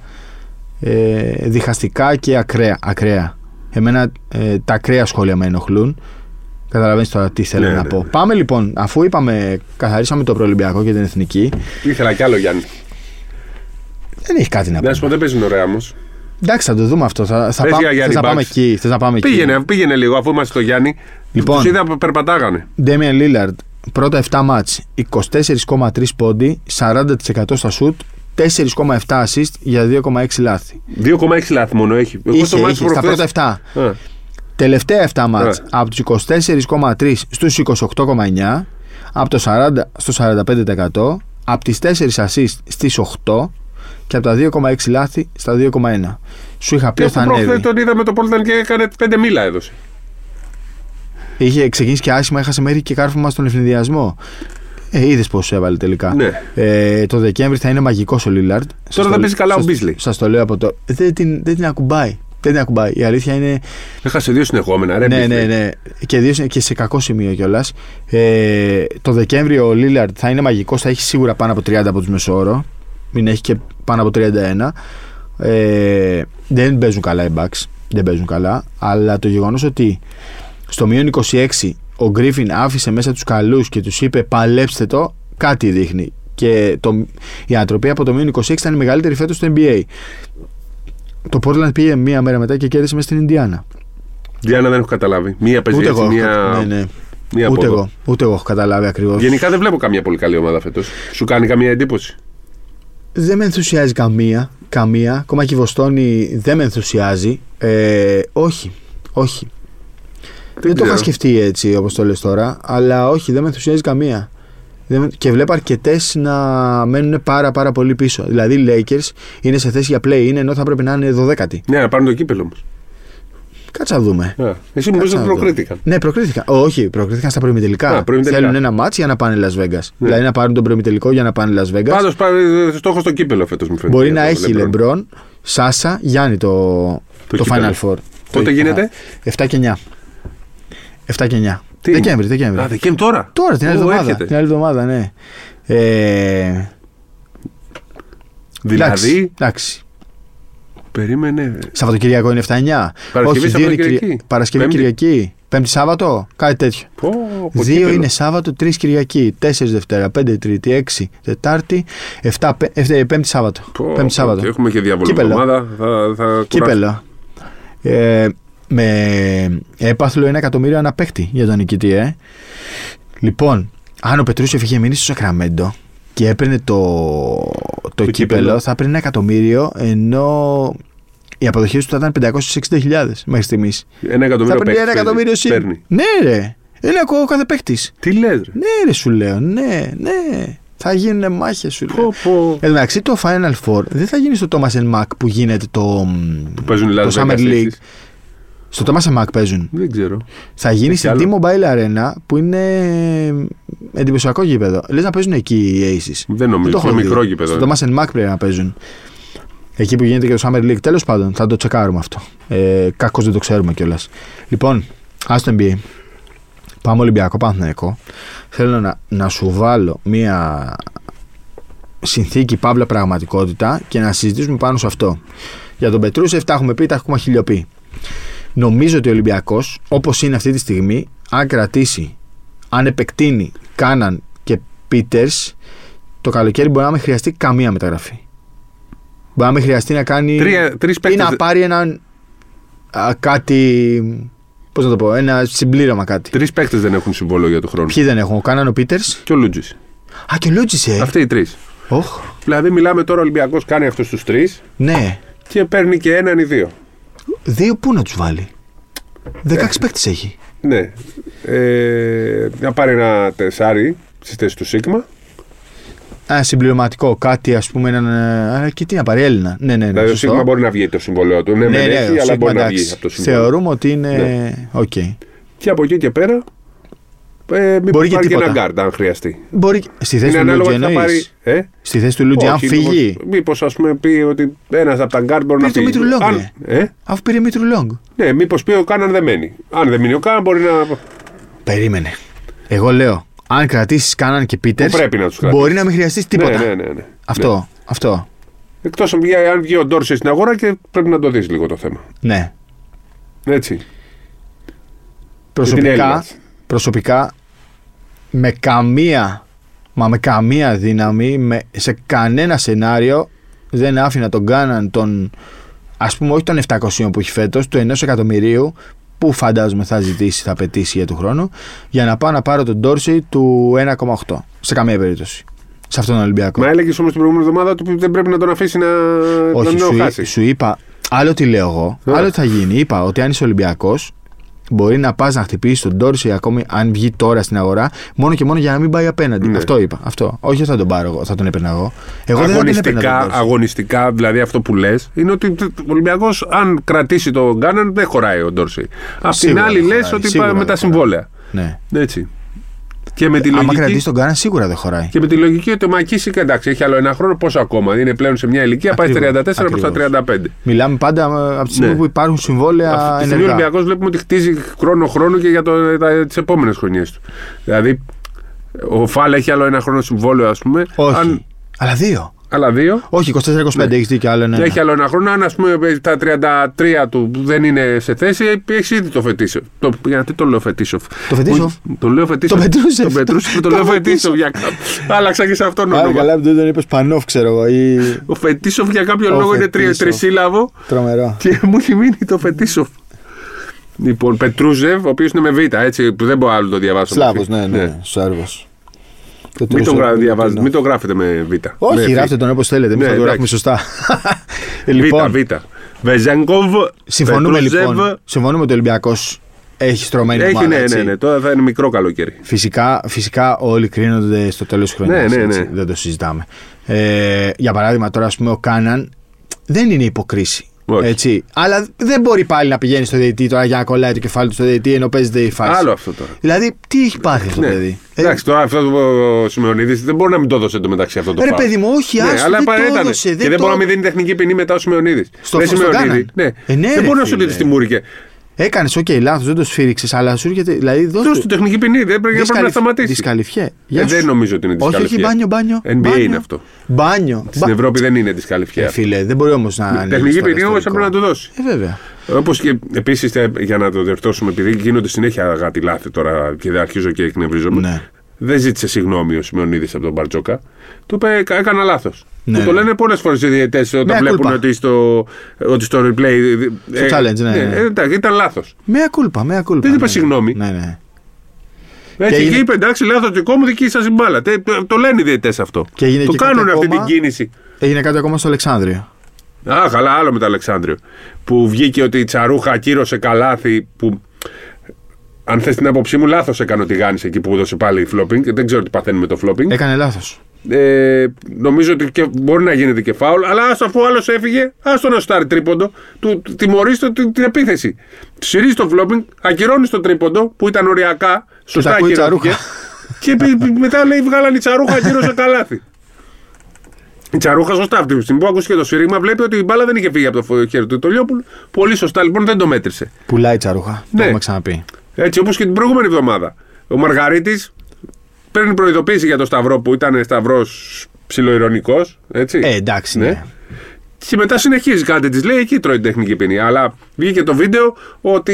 ε, διχαστικά και ακραία. ακραία. Εμένα ε, τα ακραία σχόλια με ενοχλούν. Καταλαβαίνεις τώρα τι θέλω Ναι, να ναι, πω. ναι. Πάμε λοιπόν, αφού είπαμε, καθαρίσαμε το προολυμπιακό και την εθνική, Ήθελα κι άλλο Γιάννη. δεν έχει κάτι να Να πω. σου πω, δεν παίζουν ωραία όμως. Εντάξει, θα το δούμε αυτό. Θα, θα Πες πάμε, για Γιάννη θες να πάμε Μπάξ. εκεί. Θες να πάμε εκεί. Πήγαινε, πήγαινε λίγο αφού είμαστε στο Γιάννη. Λοιπόν. Τους είδα που περπατάγανε. Damian Lillard, πρώτα 7 μάτς, 24,3 πόντι, 40% στα σουτ, 4,7 assist για 2,6 λάθη. 2,6 λάθη μόνο έχει. Εγώ Είχε, στο μάτι είχε, στα πρώτα 7. Α, Τελευταία 7 μάτς, Ναι. από τους 24,3 στους 28,9, από το 40 στο 45%, από τις 4 assist στις 8 και από τα 2,6 λάθη στα 2,1. Σου είχα πει Και ότι θα αφού προχθές ανέβει. τον είδα με το Πόλταν και έκανε 5 μίλα έδωσε. Είχε ξεκινήσει και άσχημα, έχασε μέχρι και κάρφωμα στον ευνηδιασμό. Ε, Είδες πώς έβαλε τελικά. Ναι. Ε, το Δεκέμβρη θα είναι μαγικός ο Λίλαρντ. Τώρα δεν παίζει καλά ο Beasley. Σας το λέω από το. Δεν την, δεν την ακουμπάει. Δεν την ακουμπάει. Η αλήθεια είναι. Έχασε δύο συνεχόμενα. Ρε, ναι, Beasley. ναι, ναι. Και, δύο, και σε κακό σημείο κιόλας. Ε, το Δεκέμβριο ο Λίλαρντ θα είναι μαγικός. Θα έχει σίγουρα πάνω από 30 από τους μεσόωρο. Μην έχει και πάνω από 31. Ε, δεν παίζουν καλά οι Bucks. Δεν παίζουν καλά. Αλλά το γεγονός ότι στο μείον 26 ο Γκρίφιν άφησε μέσα τους καλούς και τους είπε παλέψτε το, κάτι δείχνει. Και το, η ανατροπή από το μείον 26 ήταν η μεγαλύτερη φέτος στο NBA. Το Portland πήγε μία μέρα μετά και κέρδισε μέσα στην Ινδιάνα. Διάννα δεν έχω καταλάβει. Μία παίζει Ούτε έτσι, εγώ, μία, ναι, ναι. μία από ούτε, εδώ. εγώ, ούτε εγώ έχω καταλάβει ακριβώς. Γενικά δεν βλέπω καμία πολύ καλή ομάδα φέτος. Σου κάνει καμία εντύπωση; Δεν με ενθουσιάζει καμία. Καμία. Ακόμα και η Βοστόνη δεν με ενθουσιάζει. Ε, όχι. Όχι. Δεν, το ξέρω. είχα σκεφτεί έτσι όπως το λες τώρα. Αλλά όχι, δεν με ενθουσιάζει καμία. Δεν με- Και βλέπω αρκετές να μένουν πάρα πάρα πολύ πίσω. Δηλαδή οι Lakers είναι σε θέση για play, ενώ θα πρέπει να είναι 12η. Ναι, να πάρουν το κύπελο όμως. Κάτσε να δούμε. Εσύ μου Κάτσε ότι να δω. προκρίθηκαν; Ναι, προκρίθηκαν. Όχι, προκρίθηκαν στα προημιτελικά. Α, προημιτελικά. Θέλουν ένα μάτς για να πάνε Las Vegas. Δηλαδή να πάρουν τον προημιτελικό για να πάνε Las Vegas. Πάντως στόχος στο κύπελο φέτος μου φαίνεται. Μπορεί για να το έχει LeBron. Λεμπρόν, Σάσα, Γιάννη το, Το το, κύπελλο. Final Four. Πότε Το- γίνεται; 7 και 9. 7 και 9. Τι; Δεκέμβρη, Δεκέμβρη. Α, Δεκέμβρη τώρα; Τώρα την άλλη Ω, εβδομάδα. έρχεται. Την άλλη εβδομάδα, ναι. Ε, Δηλαδή, εντάξει, εντάξει. περίμενε. Σαββατοκυριακό είναι 7-9. Παρασκευή, Όχι, δύο είναι Σαββατοκυριακή. Κυρια- Παρασκευή Πέμπτη. Κυριακή. Πέμπτη Σάββατο, κάτι τέτοιο. Πω, πω, Δύο κύπελλο. είναι Σάββατο, τρεις Κυριακή. Τέσσερις Δευτέρα, πέντε Τρίτη, έξι Τετάρτη, εφτά πέ- εφτέ- Πέμπτη Σάββατο. Πω, Πέμπτη Σάββατο. και Έχουμε και διάβολη Κύπελλο. εβδομάδα. Θα, θα κουράσουμε. Κύπελο. Ε, με έπαθλο ένα εκατομμύριο ανά παίκτη για τον νικητή, ε. Λοιπόν, αν ο Πετρούσεφ είχε μείνει στο Σακραμέντο και έπαιρνε το, το, Το κύπελο, κύπελλο. θα έπαιρνε ένα εκατομμύριο ενώ οι αποδοχέ του θα ήταν 560.000 μέχρι στιγμής. Ένα Θα εκατομμύριο έπαιρνε ένα παίκτης εκατομμύριο συν. παίρνει. Ναι, ρε. Είναι ακόμα ο κάθε παίκτης. Τι λες ρε; Ναι, ρε, σου λέω. Ναι, ναι. Θα γίνουν μάχες σου λέει. Πω, πω. Εν τω μεταξύ το Final Four δεν θα γίνει στο Thomas Mac που γίνεται το. Που παίζουν οι το Las Summer Vegas League. Aces. Στο Thomas Mac παίζουν. Δεν ξέρω. Θα γίνει Έχει στην άλλο. T-Mobile Arena που είναι εντυπωσιακό γήπεδο. Λες να παίζουν εκεί οι Aces. Δεν νομίζω. το Πιο έχω δει. μικρό γήπεδο. Στο Thomas Mac πρέπει να παίζουν. Εκεί που γίνεται και το Summer League. Τέλος πάντων, θα το τσεκάρουμε αυτό. Ε, Κακώς δεν το ξέρουμε κιόλας. Λοιπόν, ας το NBA. Πάμε Ολυμπιακό Παναθηναϊκό. Θέλω να, να σου βάλω μία συνθήκη παύλα πραγματικότητα και να συζητήσουμε πάνω σε αυτό. Για τον Πετρούσεφ τα έχουμε πει, τα έχουμε χιλιοπεί. Νομίζω ότι ο Ολυμπιακός, όπως είναι αυτή τη στιγμή, αν κρατήσει, αν επεκτείνει Κάναν και Πίτερς, το καλοκαίρι μπορεί να μην χρειαστεί καμία μεταγραφή. Μπορεί να μην χρειαστεί να κάνει. Τρία- τρεις ή παίκτες- να πάρει έναν. α, κάτι. Πώς να το πω, ένα συμπλήρωμα κάτι. Τρεις παίκτες δεν έχουν συμβόλαιο για το χρόνο. Ποιοι δεν έχουν, ο Κάναν, ο Πίτερς; Και ο Λούτζης. Α, και ο Λούτζης, ε. Αυτοί οι τρεις. Οχ, Δηλαδή, μιλάμε τώρα ο Ολυμπιακός κάνει αυτούς τους τρεις ναι. και παίρνει και έναν ή δύο. Δύο πού να τους βάλει; 16 παίκτες έχει. Ναι. Ε, να πάρει ένα τεσάρι στη θέση του Σίκμα. Ένα συμπληρωματικό, κάτι ας πούμε. Έναν, ε, α, και τι να πάρει, Έλληνα. Ναι, ναι, ναι. Δηλαδή, ο σωστό. Σίκμα μπορεί να βγει το συμβόλαιό του. Ναι, ναι, μεν ναι, έχει, ο αλλά Σίκμα, μπορεί να εντάξει. βγει από το συμβόλαιο. Θεωρούμε ότι είναι. Ναι. Οκ. Και από εκεί και πέρα. Ε, μήπως Μπορεί και πάρει και τίποτα. ένα γκαρντ αν χρειαστεί. Μπορεί. Στη θέση Είναι του ανάλογα Λούτζι τι θα πάρει. εννοείς. Ε; Στη θέση του Λούτζι, αν Όχι, φύγει. Μήπως ας πούμε πει ότι ένας από τα γκαρντ μπορεί να Πήρε το φύγει. Μήτρου-Λονγκ, Αν- ε; Αφού πήρε Μήτρου-Λονγκ. Ναι, μήπως πει ο Κάναν δεν μένει. Αν δεν μείνει ο Κάναν μπορεί να. Περίμενε. Εγώ λέω, αν κρατήσεις Κάναν και Πίτερς. Πρέπει να τους κρατήσεις. Μπορεί να μην χρειαστείς τίποτα. Ναι, ναι, ναι. ναι. Αυτό. Αυτό. Εκτός αν βγει ο Ντόρσεϊ στην αγορά και πρέπει να το δεις λίγο το θέμα. Ναι. Έτσι. Προσωπικά, Έλληνας. Προσωπικά με καμία μα με καμία δύναμη με, σε κανένα σενάριο δεν άφηνα τον Κάναν τον ας πούμε όχι των 700 που έχει φέτος του 1 εκατομμυρίου που φαντάζομαι θα ζητήσει, θα απαιτήσει για του χρόνου για να πάω να πάρω τον Ντόρσι του 1,8 σε καμία περίπτωση σε αυτόν τον Ολυμπιακό Μα έλεγες όμως την προηγούμενη εβδομάδα ότι δεν πρέπει να τον αφήσει να, όχι να σου, τον εί- χάσει. σου είπα άλλο τι λέω εγώ Ναι. άλλο τι θα γίνει είπα ότι αν είσαι Ολυμπιακός Μπορεί να πας να χτυπήσεις τον Ντόρση ακόμη αν βγει τώρα στην αγορά, μόνο και μόνο για να μην πάει απέναντι. Ναι. Αυτό είπα. Αυτό. Όχι ότι θα τον πάρω εγώ, θα τον έπαιρνα εγώ. Εγώ δεν θα τον έπαιρνα τον αγωνιστικά, Ντόρση. αγωνιστικά, δηλαδή αυτό που λες, είναι ότι ο Ολυμπιακός, αν κρατήσει τον Γκάναν, δεν χωράει ο Ντόρσεϊ. Απ' την Σίγουρα άλλη, δεν λες χωράει, ότι σίγουρα πάει με δεν τα χωράει. συμβόλαια. Ναι. Έτσι. Και με τη Άμα λογική. κρατήσει τον Γκάνα, σίγουρα δεν χωράει. Και με τη λογική ότι ο Μακίσικ εντάξει, έχει άλλο ένα χρόνο, πόσο ακόμα. Είναι πλέον σε μια ηλικία, πάει στα 34 Ακριβώς, προς τα ακριβώς. 35. Μιλάμε πάντα ε, από τη στιγμή Ναι. που υπάρχουν συμβόλαια Αυτή τη στιγμή ο ενεργά. Ολυμπιακός βλέπουμε ότι χτίζει χρόνο-χρόνο και για τις επόμενες χρονιές του. Δηλαδή, ο Φάλ έχει άλλο ένα χρόνο συμβόλαιο, ας πούμε. Όχι. Αν, Αλλά δύο. Άλλα δύο. Όχι, 24-25 Ναι. έχεις δίκιο, άλλο ένα. Και έχει άλλο ένα χρόνο. Αν ας πούμε τα 33 του δεν είναι σε θέση, έχεις ήδη το Φετίσοφ. Το, γιατί το λέω Φετίσοφ. Το Φετίσοφ; Που- Το λέω Φετίσοφ. Το Πετρούσεφ. Το Πετρούσεφ, το Το λέω Φετίσοφ. Φετίσοφ. για κάποιο- Άλλαξα και σε αυτόν Άρα όνομα. καλά που δεν τον είπες Πανόφ, ξέρω εγώ. Ή... Ο Φετίσοφ για κάποιο Ο λόγο είναι τρι, Φετίσοφ. τρισύλλαβο Τρομερό. και μου έχει μείνει το Φετίσοφ. Λοιπόν, Πετρούσεφ, ο οποίος είναι με β' έτσι, που δεν μπορώ άλλο να το διαβάσω. Σλάβος, ναι, ναι. Σέρβος. Μην τον, γρα- διαβάζετε, μην τον γράφετε με β'. Όχι, Με γράφτε τον όπως θέλετε. Εμείς Ναι, θα το γράφουμε εντάξει. σωστά. Ε, *laughs* Β, λοιπόν, Β. Βεζένκοβ. συμφωνούμε Πετρούζευ. λοιπόν. Συμφωνούμε ότι ο Ολυμπιακός έχει στρωμένη Έχει, ομάδα. ναι, έτσι. ναι, ναι. Τώρα θα είναι μικρό καλοκαίρι. Φυσικά, φυσικά όλοι κρίνονται στο τέλος της χρονιάς. Ναι, ναι, ναι. Δεν το συζητάμε. Ε, για παράδειγμα, τώρα ας πούμε, ο Κάναν δεν είναι υποκρίση. Όχι. Έτσι. Αλλά δεν μπορεί πάλι να πηγαίνει στο διαιτητή τώρα για να κολλάει το κεφάλι του στο διαιτητή ενώ παίζεται η φάση. Άλλο αυτό τώρα. Δηλαδή, τι έχει πάθει αυτό το Ναι. παιδί; Ε, Εντάξει, τώρα αυτό ο Σιμεωνίδης δεν μπορεί να μην το δώσει εντωμεταξύ αυτό το Ρε φάουλ. παιδί μου, όχι, Ναι, άστο, αλλά δεν το παρέτανε. έδωσε, Και δεν δεν το- μπορεί να μην δίνει τεχνική ποινή μετά ο Σιμεωνίδης. Στο- Ρε στον Σιμεωνίδη. Κάναν. Ναι. Ε, ναι, δεν ρε μπορεί να σου φίλε. λέει τη μούρικε. Έκανες, οκ, λάθος, δεν το σφύριξες, αλλά σου έρχεται. Δηλαδή, δώσ' Δώσε του- του τεχνική ποινή. Δεν πρέπει, πρέπει να Δυσκαλυφ- σταματήσει. Δυσκαλυφιέ. Γεια Ε, σου. δεν νομίζω ότι είναι Όχι, όχι, δυσκαλυφιέ. μπάνιο, μπάνιο. NBA μπάνιο. είναι αυτό. Μπάνιο. Στην Ευρώπη δεν είναι δυσκαλυφιέ. Ε, φίλε, δεν μπορεί όμως να. ανοίγεις Τεχνική τώρα ποινή όμως ιστορικό. έπρεπε να του δώσει. Ε, βέβαια. Όπως και επίσης για να το διορθώσουμε, επειδή γίνονται συνέχεια αγάτι λάθη τώρα και δεν αρχίζω και εκνευρίζομαι. Ναι. Δεν ζήτησε συγγνώμη ο Σιμεωνίδης από τον Μπαρτζόκα. Του είπε: «Κα- Έκανα λάθος. Ναι. Που το λένε πολλές φορές οι διαιτέ όταν Μea βλέπουν culpa. ότι στο, ότι στο replay. Στο challenge, ναι, ναι. ε, εντάξει, ήταν λάθος. Μία κούλπα, μία κούλπα. Δεν είπε ναι. συγγνώμη. Ναι, ναι. Έτσι, έγινε- και είπε: Εντάξει, λάθος δικό μου, δική σας η μπάλα. Τε- Το, το λένε οι διαιτέ αυτό. Και έγινε το και κάνουν κάτι αυτή ακόμα. την κίνηση. Έγινε κάτι ακόμα στο Αλεξάνδριο. Α, καλά, άλλο με το Αλεξάνδριο. Που βγήκε ότι η Τσαρούχα ακύρωσε καλάθι που. Αν θες την άποψή μου, λάθος έκανε ότι γάνησε εκεί που έδωσε πάλι flopping. Δεν ξέρω τι παθαίνει με το flopping. Έκανε λάθος. Ε, νομίζω ότι και μπορεί να γίνεται και φάουλ, αλλά ας αφού άλλος έφυγε, ας τον αστάρει τρίποντο, του τιμωρήστε την, την επίθεση. Συρίζει το φλόπινγκ, ακυρώνεις το τρίποντο που ήταν οριακά, σωστά τα ακούει ακυρώθηκε. τσαρούχα. Και πι- πι- μετά λέει βγάλανε η τσαρούχα, ακύρωσε *laughs* καλάθι. Η τσαρούχα σωστά αυτή τη στιγμή που ακούστηκε το σφύριγμα βλέπει ότι η μπάλα δεν είχε φύγει από το χέρι του Τολιόπουλου. Πολύ σωστά λοιπόν δεν το μέτρησε. Πουλάει τσαρούχα. Το Ναι. έχουμε ξαναπεί. Έτσι όπως και την προηγούμενη εβδομάδα. Ο Μαργαρίτης παίρνει προειδοποίηση για το Σταυρό που ήταν Σταυρός ψιλοειρωνικό. Έτσι. Ε, εντάξει, ναι. Και μετά συνεχίζει κάτι τη λέει, εκεί τρώει την τεχνική ποινή. Αλλά βγήκε το βίντεο ότι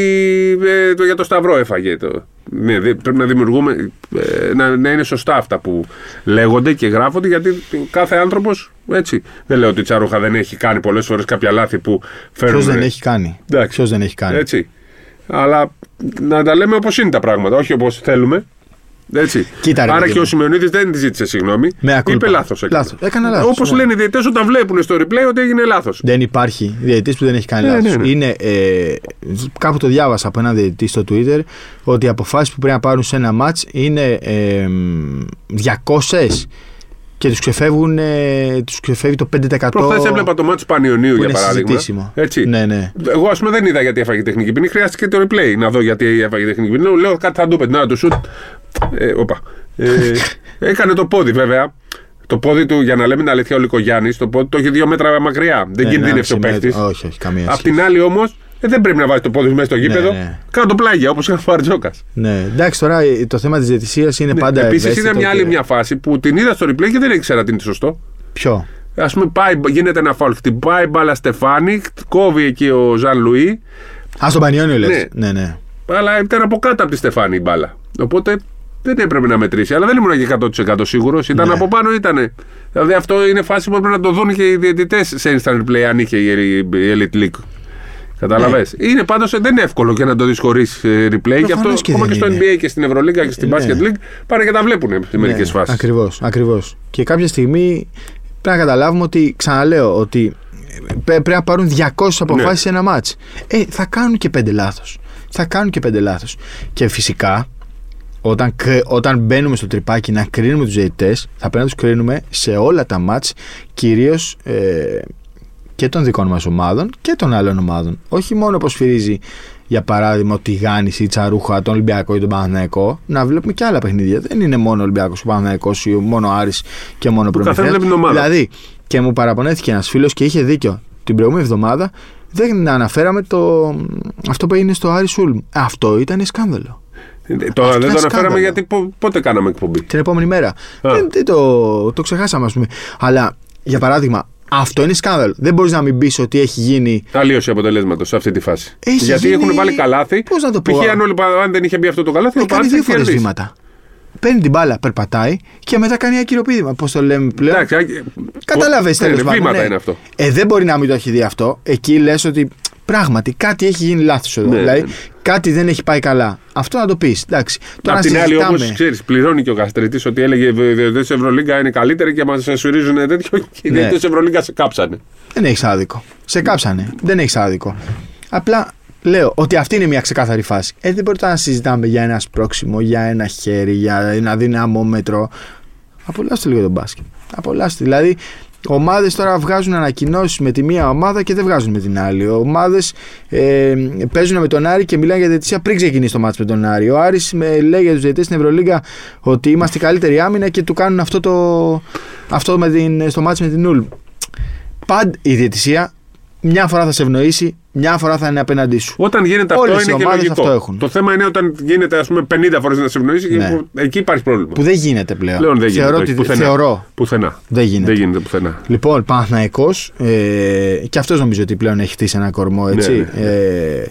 ε, το, για το Σταυρό έφαγε. Το. Ναι, δι- πρέπει να δημιουργούμε, ε, να, να είναι σωστά αυτά που λέγονται και γράφονται, γιατί κάθε άνθρωπος έτσι. Δεν λέω ότι η Τσαρούχα δεν έχει κάνει πολλές φορές κάποια λάθη που φέρνουν. Ποιο δεν έχει κάνει. Εντάξει. Ποιος δεν έχει κάνει. Έτσι. Αλλά να τα λέμε όπως είναι τα πράγματα, όχι όπως θέλουμε. Έτσι. Κοίτα, ρε Άρα παιδί και ο μου. Σιμεωνίδης δεν της ζήτησε συγγνώμη. Μea culpa. Είπε λάθος. Λάθος. Έκανα λάθος, Όπως συμφωνώ. λένε οι διαιτητέ όταν βλέπουν στο replay ότι έγινε λάθος. Δεν υπάρχει διαιτητή που δεν έχει κάνει Ναι, λάθος. ναι, ναι. Είναι, ε, κάπου το διάβασα από έναν διαιτητή στο Twitter ότι οι αποφάσεις που πρέπει να πάρουν σε ένα match είναι ε, 200 και τους ξεφεύγουν, ε, τους ξεφεύγει το 5%. Προχθές έβλεπα το μάτι Πανιωνίου που για είναι παράδειγμα. συζητήσιμο. Έτσι. Ναι, ναι. Εγώ ας πούμε δεν είδα γιατί έφαγε τεχνική ποινή. Χρειάστηκε το replay να δω γιατί έφαγε τεχνική ποινή. Λέω κάτι θα του είπε την ώρα του σουτ. Ε, όπα. Ε, *laughs* έκανε το πόδι βέβαια. Το πόδι του, για να λέμε την αλήθεια, ο Λικογιάννη, το πόδι το έχει δύο μέτρα μακριά. Δεν Ναι, κινδύνευσε ο ναι, παίχτη. Όχι, όχι, καμία Απ' σχέση. την άλλη όμως, ε, δεν πρέπει να βάζεις το πόδι σου μέσα στο γήπεδο. ναι. Κάτω το πλάγια όπως έκανε ο Φαρτζόκα. Ναι, εντάξει, τώρα ε, το θέμα της διαιτησίας είναι πάντα. Επίσης ευαίσθητο είδα μια άλλη και- μια φάση που την είδα στο replay και δεν ήξερα τι είναι σωστό. Ποιο; Α πούμε, πάει, γίνεται ένα φάουλ. Χτυπάει μπάλα Στεφάνη, κόβει εκεί ο Ζαν Λουί. Α, στον Πανιόνιο λες. Ναι. Ναι, ναι. Αλλά ήταν από κάτω από τη Στεφάνη η μπάλα. Οπότε δεν έπρεπε να μετρήσει. Αλλά δεν ήμουν και 100% σίγουρος. Ήταν Ναι. από πάνω, ήταν. Δηλαδή αυτό είναι φάση που έπρεπε να το δουν και οι διαιτητές σε instant replay αν είχε η η Elite League. Κατάλαβες; Είναι πάντως δεν είναι εύκολο και να το δεις χωρίς replay. Και αυτό Προφανώς και ακόμα δεν και στο είναι. NBA και στην Ευρωλίγα και στην Ναι. Basket League πάνε και τα βλέπουν σε μερικές φάσεις. Ακριβώς, ακριβώς. Και κάποια στιγμή πρέπει να καταλάβουμε ότι, ξαναλέω, ότι ε, πρέ- πρέπει να πάρουν 200 αποφάσεις Ναι. σε ένα μάτς. Ε, θα κάνουν και πέντε λάθος. Θα κάνουν και πέντε λάθος. Και φυσικά, όταν, κρ- όταν μπαίνουμε στο τρυπάκι να κρίνουμε τους διαιτητές, θα πρέπει να τους κρίνουμε σε όλα τα μάτς κυρίως ε, και των δικών μας ομάδων και των άλλων ομάδων. Όχι μόνο όπω φυρίζει για παράδειγμα ο Τιγάνη ή η Τσαρούχα, τον Ολυμπιακό ή τον Παναθηναϊκό, να βλέπουμε και άλλα παιχνίδια. Δεν είναι μόνο ο Ολυμπιακός, ο Παναθηναϊκός ή μόνο ο Άρης και μόνο ο καθένα Προμηθέας. βλέπει την ομάδα. Δηλαδή, και μου παραπονέθηκε ένας φίλος και είχε δίκιο. Την προηγούμενη εβδομάδα δεν αναφέραμε το, αυτό που έγινε στο Άρης Σούλμ. Αυτό ήταν σκάνδαλο. Το, Αυτό δεν το είναι αναφέραμε σκάνδαλο. γιατί πο- πότε κάναμε εκπομπή; Την επόμενη μέρα. Δεν, δεν το, το ξεχάσαμε, ας πούμε. Αλλά για παράδειγμα, αυτό είναι σκάνδαλο. Δεν μπορείς να μην πεις ότι έχει γίνει. Αλλίωση αποτελέσματος σε αυτή τη φάση. Έχει Γιατί γίνει- έχουν βάλει καλάθι. Πώς να το πω; Π.χ. αν, όλοι- αν δεν είχε μπει αυτό το καλάθι, ο Έχει κάνει Πάρτσα δύο φορές κερδίσει. βήματα. Παίρνει την μπάλα, περπατάει και μετά κάνει ακυροπίδημα. Πώς το λέμε πλέον; Εντάξει, α- Κατάλαβες Ναι, τέλος ναι, πάντων. Βήματα ναι. είναι αυτό. Ε, δεν μπορεί να μην το έχει δει αυτό. Εκεί λες ότι πράγματι κάτι έχει γίνει λάθος εδώ. Ναι, δηλαδή ναι, ναι. Κάτι δεν έχει πάει καλά. Αυτό να το πεις. Εντάξει. Τώρα Απ' να την άλλη, όμως, συζητάμε. ξέρεις, πληρώνει και ο Καστρίτης ότι έλεγε οι διαιτητέ τη Ευρωλίγκα είναι καλύτεροι και μας σουρίζουν τέτοιο. *laughs* Και οι Ναι. διαιτητέ τη Ευρωλίγκα σε κάψανε. Δεν έχεις άδικο. Σε κάψανε. Δεν έχεις άδικο. Απλά λέω ότι αυτή είναι μια ξεκάθαρη φάση. Ε, δεν μπορεί τώρα να συζητάμε για ένα σπρόξιμο, για ένα χέρι, για ένα δυναμόμετρο. Απολαύστε λίγο τον μπάσκετ. Απολαύστε. Δηλαδή, ομάδες τώρα βγάζουν ανακοινώσεις με τη μία ομάδα και δεν βγάζουν με την άλλη. Ομάδες ε, παίζουν με τον Άρη και μιλάνε για διαιτησία πριν ξεκινήσει το μάτς με τον Άρη. Ο Άρης με, λέει για τους διαιτητές στην Ευρωλίγα ότι είμαστε η καλύτερη άμυνα και του κάνουν αυτό, το, αυτό με την, στο μάτς με την Ούλμ. Πάντα η διαιτησία μια φορά θα σε ευνοήσει, μια φορά θα είναι απέναντί σου. Όταν γίνεται Όλες αυτό οι είναι και ομάδες λογικό. αυτό έχουν. Το θέμα είναι όταν γίνεται ας πούμε 50 φορές να σε ευνοήσει και Ναι. που- εκεί υπάρχει πρόβλημα. Που δεν γίνεται πλέον. Πλέον δεν γίνεται. θεωρώ, όχι, ότι, πουθενά. θεωρώ Πουθενά. δεν γίνεται. Δεν γίνεται πουθενά. Λοιπόν, Παναθηναϊκός ε, και αυτός νομίζω ότι πλέον έχει χτίσει ένα κορμό, έτσι. Ναι, ναι. Ε,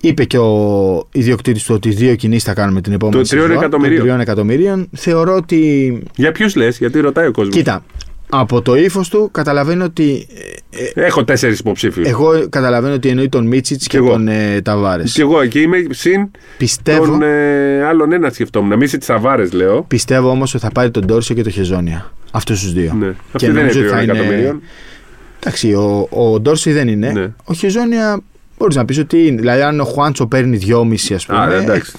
είπε και ο ιδιοκτήτης του ότι δύο κινήσεις θα κάνουμε την επόμενη Το τριών σεζόν, εκατομμυρίων. των τριών εκατομμυρίων. Θεωρώ ότι, Για ποιους λες, γιατί ρωτάει ο κόσμος. κοίτα, από το ύφος του καταλαβαίνω ότι, ε, ε, Έχω τέσσερις υποψήφιους. εγώ καταλαβαίνω ότι εννοεί τον Μίτσιτς και, Κι εγώ. τον ε, Ταβάρες. Και εγώ εκεί είμαι συν Πιστεύω, τον ε, άλλον ένα σκεφτόμουν. Να μην είσαι τη Αβάρε, λέω. πιστεύω όμως ότι θα πάρει τον Ντόρσιο και τον Χεζόνια. Αυτούς τους δύο. Ναι. Και Αυτή δεν είναι νομίζω ότι τριών θα είναι- εκατομμυρίων. Εντάξει, ο, ο Ντόρση δεν είναι. Ναι. Ο Χεζόνια μπορείς να πεις ότι είναι. Δηλαδή, αν ο Χουάντσο παίρνει 2,5 ας πούμε. Άρα, εντάξει.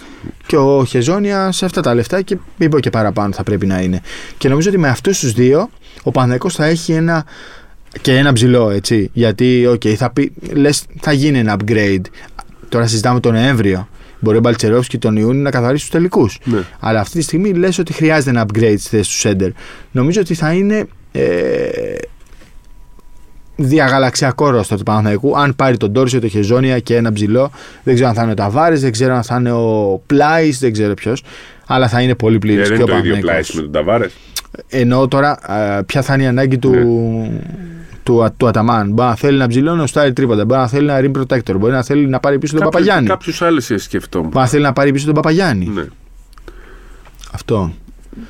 Και ο Χεζόνια σε αυτά τα λεφτά και είπε και παραπάνω θα πρέπει να είναι. Και νομίζω ότι με αυτούς τους δύο ο Παναθηναϊκός θα έχει ένα. και ένα ψηλό, έτσι. Γιατί, οκ, θα, πει, λες, θα γίνει ένα upgrade. Τώρα συζητάμε τον Νοέμβριο. Μπορεί ο Μπαλτσερόφσκι τον Ιούνιο να καθαρίσει τους τελικούς. Ναι. Αλλά αυτή τη στιγμή λες ότι χρειάζεται ένα upgrade στη θέση του σέντερ. Νομίζω ότι θα είναι ε, διαγαλαξιακό ρόστερ του Παναθηναϊκού. Αν πάρει τον Ντόρσεϊ, το Χεζόνια και ένα ψηλό, δεν ξέρω αν θα είναι ο Ταβάρε, δεν ξέρω αν θα είναι ο Πλάις, δεν ξέρω ποιος. Αλλά θα είναι πολύ Ε, πλήρη δεν και είναι ο το ίδιο Παναθηναϊκός. πλάις με τον Ταβάρες. Εννοώ τώρα α, ποια θα είναι η ανάγκη του, Ναι. του, του Αταμάν. Μπορεί να θέλει να ψηλώνει ο Στάρι τρίποντα, μπορεί να θέλει ένα rim protector, μπορεί να θέλει να πάρει πίσω τον Παπαγιάννη. Κάποιου άλλου σκεφτόμουν. Μπορεί να θέλει να πάρει πίσω τον Παπαγιάννη. Ναι. Αυτό.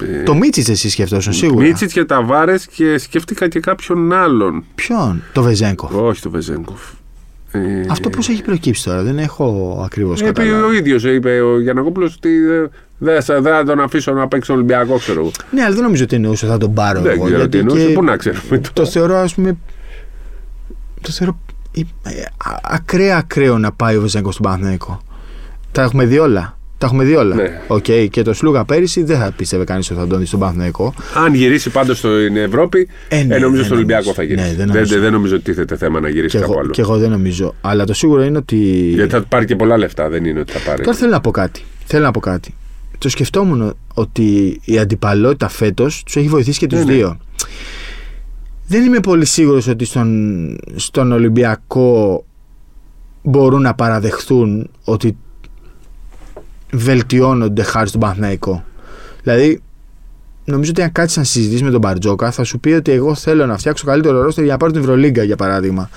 Ε, Το Μίτσιτς εσύ σκεφτόσουν σίγουρα. Μίτσιτς και Ταβάρες και σκέφτηκα και κάποιον άλλον. Ποιον, το Βεζένκοφ. Όχι το Βεζένκοφ. Ε, Αυτό πώς έχει προκύψει τώρα, δεν έχω ακριβώς Είπε καταλάβει. ο ίδιος, είπε ο Γιαννακόπουλος, ότι ε, δεν θα, δεν θα τον αφήσω να παίξει τον Ολυμπιακό, ξέρω εγώ. Ναι, αλλά δεν νομίζω ότι εννοούσε θα τον πάρω Δεν εγώ. ξέρω τι γιατί εννοούσε, και πού να ξέρουμε το τώρα. θεωρώ, ας πούμε. Το θεωρώ ε, ε, α- ακραία ακραίο να πάει ο Βεζένκοφ στον Παναθηναϊκό. Τα έχουμε δει όλα. Τα έχουμε δει όλα. Ναι. Οκ, Και το Σλούκα πέρυσι δεν θα πίστευε κανείς ότι θα τον δει στον Παναθηναϊκό. Αν γυρίσει πάντως στην Ευρώπη, Ε, ναι, ε, νομίζω δεν στον Ολυμπιακό νομίζω. θα γυρίσει. Ναι, δεν δεν, νομίζω. δεν, δεν νομίζω ότι τίθεται θέμα να γυρίσει Και κάπου εγώ, άλλο. και εγώ δεν νομίζω. Αλλά το σίγουρο είναι ότι. Γιατί θα πάρει και πολλά λεφτά, δεν είναι ότι θα πάρει. Τώρα θέλω να πω κάτι. Θέλω να πω κάτι. Το σκεφτόμουν ότι η αντιπαλότητα φέτος τους έχει βοηθήσει και τους Ναι, ναι. δύο. Δεν είμαι πολύ σίγουρος ότι στον, στον Ολυμπιακό μπορούν να παραδεχθούν ότι βελτιώνονται χάρη στον Παναθηναϊκό. Δηλαδή, νομίζω ότι αν κάτσεις να συζητήσεις με τον Μπαρτζόκα, θα σου πει ότι εγώ θέλω να φτιάξω καλύτερο ρόστερ για να πάρω την Ευρωλίγκα, για παράδειγμα.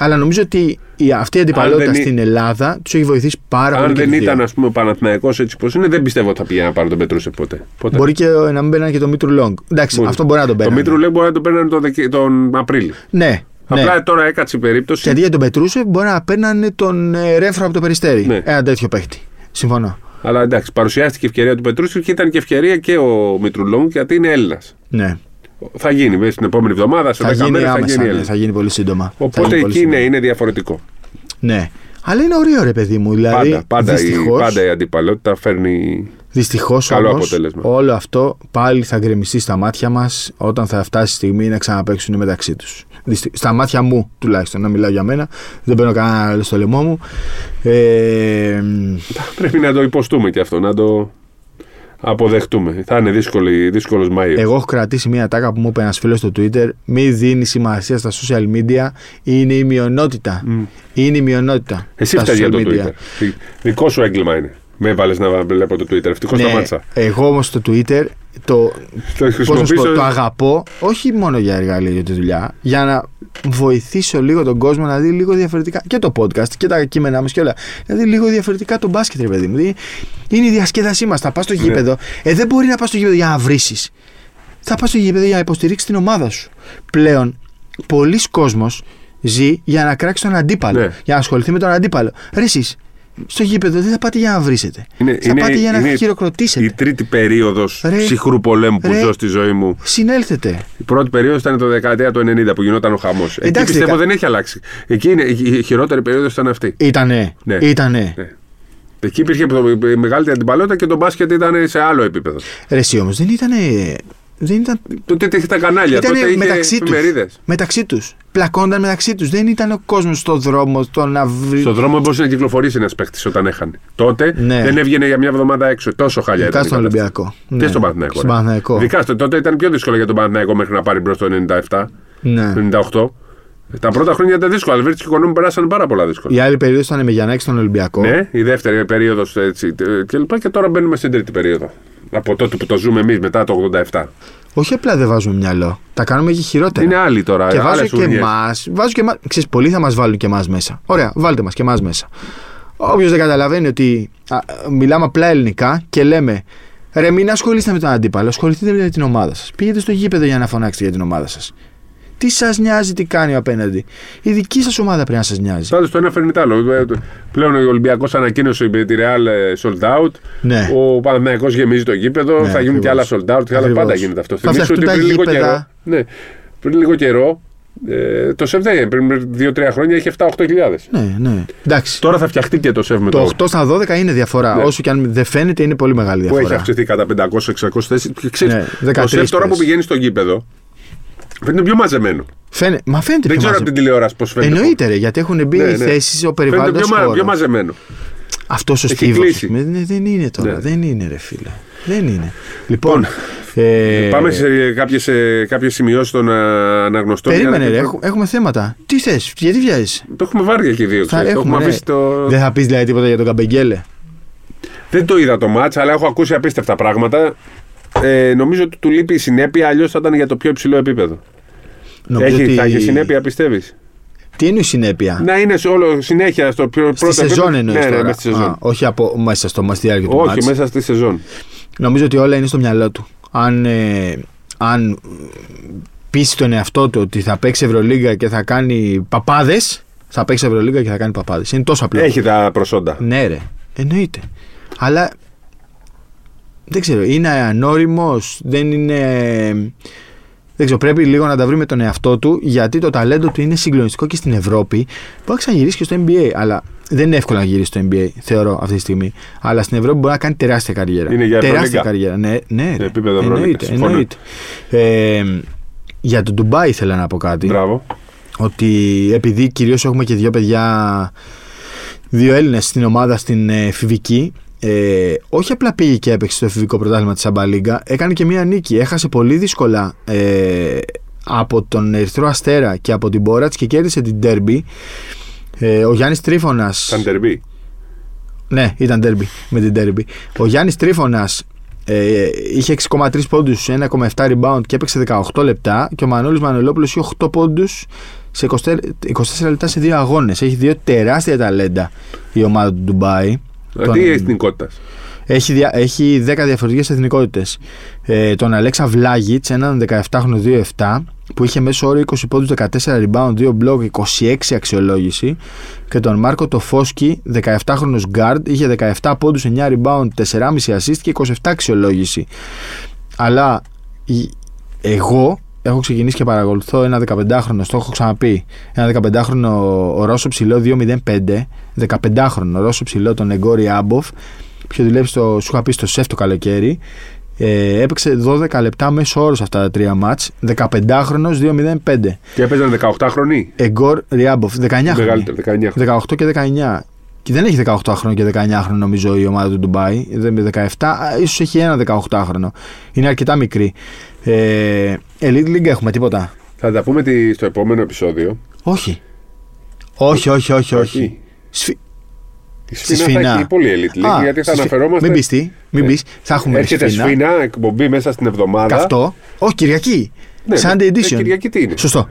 Αλλά νομίζω ότι η, αυτή η αντιπαλότητα δεν εί- στην Ελλάδα τους έχει βοηθήσει πάρα πολύ. Αν και δεν τους δύο. ήταν, ας πούμε, ο Παναθηναϊκός έτσι πώ είναι, δεν πιστεύω ότι θα πήγαινε να πάρει τον Πετρούσε ποτέ. ποτέ. Μπορεί και να μην παίρνει και το Μήτρου Λόγκ. Εντάξει, Μπορεί. αυτό μπορεί να τον Το παίρνει. Μήτρου λέει μπορεί να τον παίρνανε τον, Δεκε- τον Απρίλιο. Ναι, ναι. Απλά τώρα έκατσε η περίπτωση. Και αντί για τον Πετρούσεφ μπορεί να παίρνανε τον ε, Ρέφρο από το περιστέρι. Ναι. Ένα τέτοιο παίχτη. Συμφωνώ. Αλλά εντάξει, παρουσιάστηκε η ευκαιρία του Πετρούσου και ήταν και ευκαιρία και ο Μητρουλόγκ γιατί είναι Έλληνας. Ναι. Θα γίνει μέσα στην επόμενη εβδομάδα, σε Θα 10 γίνει μέρες θα άμεσα. γίνει ναι, Έλληνας. θα γίνει πολύ σύντομα. Θα Οπότε γίνει πολύ εκεί ναι, σύντομα. είναι διαφορετικό. Ναι. Αλλά είναι ωραίο ρε παιδί μου. Δηλαδή, πάντα, πάντα, η, δυστυχώς, πάντα η αντιπαλότητα φέρνει. δυστυχώς καλό όμως, αποτέλεσμα. όλο αυτό πάλι θα γκρεμιστεί στα μάτια μας όταν θα φτάσει η στιγμή να ξαναπαίξουν μεταξύ τους. Δυστι- Στα μάτια μου τουλάχιστον, να μιλάω για μένα. Δεν παίρνω κανένα άλλο στο λαιμό μου. Ε, Πρέπει να το υποστούμε και αυτό, να το αποδεχτούμε. Θα είναι δύσκολος Μάιο. Εγώ έχω κρατήσει μια τάκα που μου είπε ένας φίλος στο Twitter. Μη δίνει σημασία στα social media. Είναι η μειονότητα. Είναι η μειονότητα. Εσύ στα φταίει για social το media. Twitter. Δι- Δικό σου έγκλημα είναι. Με έβαλες να βλέπω το Twitter. Ευτυχώς Ναι, σταμάτησα. εγώ όμως το Twitter το, Το πώς να σου πω, χρησιμοποιήσω. το αγαπώ όχι μόνο για εργαλείο για τη δουλειά, για να βοηθήσω λίγο τον κόσμο να δει λίγο διαφορετικά και το podcast και τα κείμενά μας και όλα. Να δει λίγο διαφορετικά τον μπάσκετ, ρε παιδί μου. Δηλαδή, είναι η διασκέδασή μας. Θα πας στο γήπεδο. Ε, δεν μπορεί να πας στο γήπεδο για να βρήσεις. Θα πας στο γήπεδο για να υποστηρίξεις την ομάδα σου. Πλέον, πολλοί κόσμος ζει για να κράξει τον αντίπαλο. Ναι. Για να ασχοληθεί με τον αντίπαλο. Ρε εσείς, στο γήπεδο δεν θα πάτε για να βρίσετε. Είναι, θα πάτε για να είναι χειροκροτήσετε. η τρίτη περίοδος Ρε. ψυχρού πολέμου που Ρε. ζω στη ζωή μου. Συνέλθετε. Η πρώτη περίοδος ήταν το δεκαετία του 90 που γινόταν ο χαμός. Εκεί Εντάξει, πιστεύω δεκα- δεν έχει αλλάξει. Εκεί είναι, η χειρότερη περίοδος ήταν αυτή. Ήτανε. Ναι. Ήτανε. Ναι. Εκεί υπήρχε η μεγαλύτερη αντιπαλότητα και το μπάσκετ ήταν σε άλλο επίπεδο. Ρε εσύ όμως δεν ήτανε... Δεν ήταν... Τότε είχε τα κανάλια, Ήτανε τότε είχε μεταξύ τους. εφημερίδες. Μεταξύ τους. Πλακώνταν μεταξύ τους. Δεν ήταν ο κόσμος στο δρόμο, στο να βρει... Στον δρόμο μπορούσε να κυκλοφορήσει ένας παίχτη όταν έχανε. Τότε Ναι. δεν έβγαινε για μια εβδομάδα έξω. Τόσο χαλιά Ειδικά ήταν. η στον κατάσταση. Ολυμπιακό. Και Ναι. στον Παναθηναϊκό. Στον ρε. Παναθηναϊκό. Ειδικά στο- τότε ήταν πιο δύσκολο για τον Παναθηναϊκό μέχρι να πάρει μπρος το 97, Ναι. 98. Τα πρώτα χρόνια ήταν δύσκολα. Αλβέρτη και Οικονόμου περάσαν πάρα πολλά δύσκολα. Η άλλη περίοδος ήταν με Γιαννάκη στον Ολυμπιακό. Ναι, η δεύτερη περίοδος έτσι ε, και λοιπά. Και τώρα μπαίνουμε στην τρίτη περίοδο. Από τότε που το ζούμε εμείς μετά το 87. Όχι απλά δεν βάζουμε μυαλό. Τα κάνουμε και χειρότερα. Είναι άλλοι τώρα. Και βάζω άλλες και ούρνιες. εμάς. Βάζω και εμάς. Ξέρεις, πολλοί θα μας βάλουν και εμάς μέσα. Ωραία, βάλτε μας και εμάς μέσα. Όποιος δεν καταλαβαίνει ότι α, μιλάμε απλά ελληνικά και λέμε ρε, μην ασχολείστε με τον αντίπαλο, ασχοληθείτε με την ομάδα σας. Πήγαινε στο γήπεδο για να φωνάξετε για την ομάδα σας. Τι σας νοιάζει τι κάνει ο απέναντι. Η δική σας ομάδα πρέπει να σας νοιάζει. Πάντως το ένα φέρνει το άλλο. Ε, Πλέον ο Ολυμπιακός ανακοίνωσε με τη Real ε, sold out. Ναι. Ο Παναθηναϊκός γεμίζει το γήπεδο. Ναι, θα γίνουν και άλλα ακριβώς. sold out. Και άλλα Ακριβώς. πάντα γίνεται αυτό. Θα Θυμήσου φτιαχτούν ότι τα πριν λίγο γήπεδα. καιρό. Ναι, πριν λίγο καιρό Ε, το ΣΕΒ δεν είναι. Πριν 2-3 χρόνια είχε 7-8 χιλιάδες. Ναι, ναι. Εντάξει. Τώρα θα φτιαχτεί και το ΣΕΒ με Το το, 8 στα 12 είναι διαφορά. Ναι. Όσο και αν δεν φαίνεται, είναι πολύ μεγάλη που διαφορά. έχει αυξηθεί κατά 500-600 θέσεις. Και ξέρεις, Ναι, το 13 ΣΕΒ τώρα που πες. πηγαίνει στο γήπεδο φαίνεται πιο μαζεμένο. Φαίνε... Μα φαίνεται Δεν πιο ξέρω από μαζε- την τηλεόραση πώς φαίνεται. Εννοείται, ρε, γιατί έχουν μπει Ναι, ναι. θέσεις ο Φαίνεται περιβάλλοντα πιο, μα- πιο μαζεμένο. Αυτός ο Έχει στίβος. κλείσει. Δεν είναι τώρα. Ναι. Δεν είναι, ρε φίλε. Δεν είναι. Λοιπόν. ε, Πάμε σε κάποιες, ε, κάποιες σημειώσεις των α, αναγνωστών. Περίμενε, Για να- ρε, έχ- έχουμε θέματα. Τι θες, γιατί βιάζεις; Το έχουμε βάρει και οι δύο. Θα ξέρεις, το έχουμε, ναι. αφήσει το... Δεν θα πεις δηλαδή τίποτα για τον Καμπεγγέλε. Δεν το είδα το μάτς, αλλά έχω ακούσει απίστευτα πράγματα. Ε, νομίζω ότι του λείπει η συνέπεια, αλλιώς θα ήταν για το πιο υψηλό επίπεδο. Νομίζω Έχει, ότι- Θα έχει συνέπεια, πιστεύεις; Τι είναι η συνέπεια; Να είναι σε όλο συνέχεια στο πιο Στη πρώτο σεζόν επίπεδο. εννοείς Ναι, ναι, τώρα. μέσα στη σεζόν. Α, όχι από, μέσα στο στη διάρκεια του Όχι, μάτς. μέσα στη σεζόν. Νομίζω ότι όλα είναι στο μυαλό του. Αν, ε, αν πείσει τον εαυτό του ότι θα παίξει Ευρωλίγκα και θα κάνει παπάδες, θα παίξει Ευρωλίγκα και θα κάνει παπάδες. Είναι τόσο απλό. Έχει τα προσόντα. Ναι, ρε. Εννοείται. Αλλά δεν ξέρω, είναι ανώριμος, δεν είναι. Δεν ξέρω, πρέπει λίγο να τα βρει με τον εαυτό του γιατί το ταλέντο του είναι συγκλονιστικό και στην Ευρώπη. Μπορεί να ξαναγυρίσει και στο NBA, αλλά δεν είναι εύκολο να γυρίσει στο NBA, θεωρώ αυτή τη στιγμή. Αλλά στην Ευρώπη μπορεί να κάνει τεράστια καριέρα. Είναι για τεράστια Ευρωλίγκα. καριέρα. Ναι, ναι. ρε. επίπεδο Ευρωλίγκα, εννοείται, συμφωνώ. εννοείται. Ε, για το Ντουμπάι ήθελα να πω κάτι Μπράβο. ότι επειδή κυρίως έχουμε και δύο παιδιά, δύο Έλληνες στην ομάδα στην ε, Φιβική, ε, όχι απλά πήγε και έπαιξε στο εφηβικό πρωτάθλημα της Αμπαλίγκα, έκανε και μία νίκη. Έχασε πολύ δύσκολα ε, από τον Ερυθρό Αστέρα και από την Μπόρατς και κέρδισε την Ντέρμπι. Ε, ο Γιάννης Τρίφωνας... Σαν τερμπή. Ναι, ήταν τέρμπι με την τέρμπι. Ο Γιάννης Τρίφωνας ε, είχε 6,3 πόντους, 1,7 rebound και έπαιξε 18 λεπτά. Και ο Μανώλης Μανολόπουλος είχε 8 πόντους σε 24, 24 λεπτά σε δύο αγώνες. Έχει δύο τεράστια ταλέντα η ομάδα του Ντουμπάι. Τον- Τι εθνικότητας. Έχει, δια- έχει 10 διαφορετικές εθνικότητες. Ε, τον Αλέξα Βλάγιτς, έναν 17χρονο 2-7, που είχε μέσο όρο 20 πόντους, 14 rebound, 2 block, 26 αξιολόγηση. Και τον Μάρκο Τοφόσκι, 17χρονο guard, είχε 17 πόντους, 9 rebound, 4,5 assist και 27 αξιολόγηση. Αλλά η- εγώ έχω ξεκινήσει και παρακολουθώ ένα 15χρονο, το έχω ξαναπεί. Ένα 15χρονο ο Ρώσο ψηλό 2-0-5, 15χρονο Ρώσο ψηλό τον Εγκόρι Άμποφ, που δουλεύει στο, σου είχα πει στο σεφ το καλοκαίρι. Ε, έπαιξε 12 λεπτά μέσω όρο αυτά τα τρία μάτς 15χρονος 2-0-5 Και έπαιζαν 18 χρονοί. Εγκόρ Ριάμποφ 19 χρόνια Μεγαλύτερο, 19 χρόνια. 18 και 19 και δεν έχει 18 χρόνο και 19 χρόνο νομίζω η ομάδα του Ντουμπάι δεν με 17, α, ίσως έχει ένα 18 χρόνο είναι αρκετά μικρή ε, Elite League έχουμε τίποτα; Θα τα πούμε τι- στο επόμενο επεισόδιο. όχι όχι όχι όχι, όχι. Σφι... Η Στη Σφίνα θα Σφινά. έχει πολύ elite league, Α, γιατί θα στη- αναφερόμαστε. μην πεις τι, μην Ε, πεις θα έχουμε Έρχεται Σφίνα. Σφίνα, εκπομπή μέσα στην εβδομάδα. Καυτό. Όχι, Κυριακή. Ναι, Sunday ε, edition. Κυριακή τι είναι; Σωστό.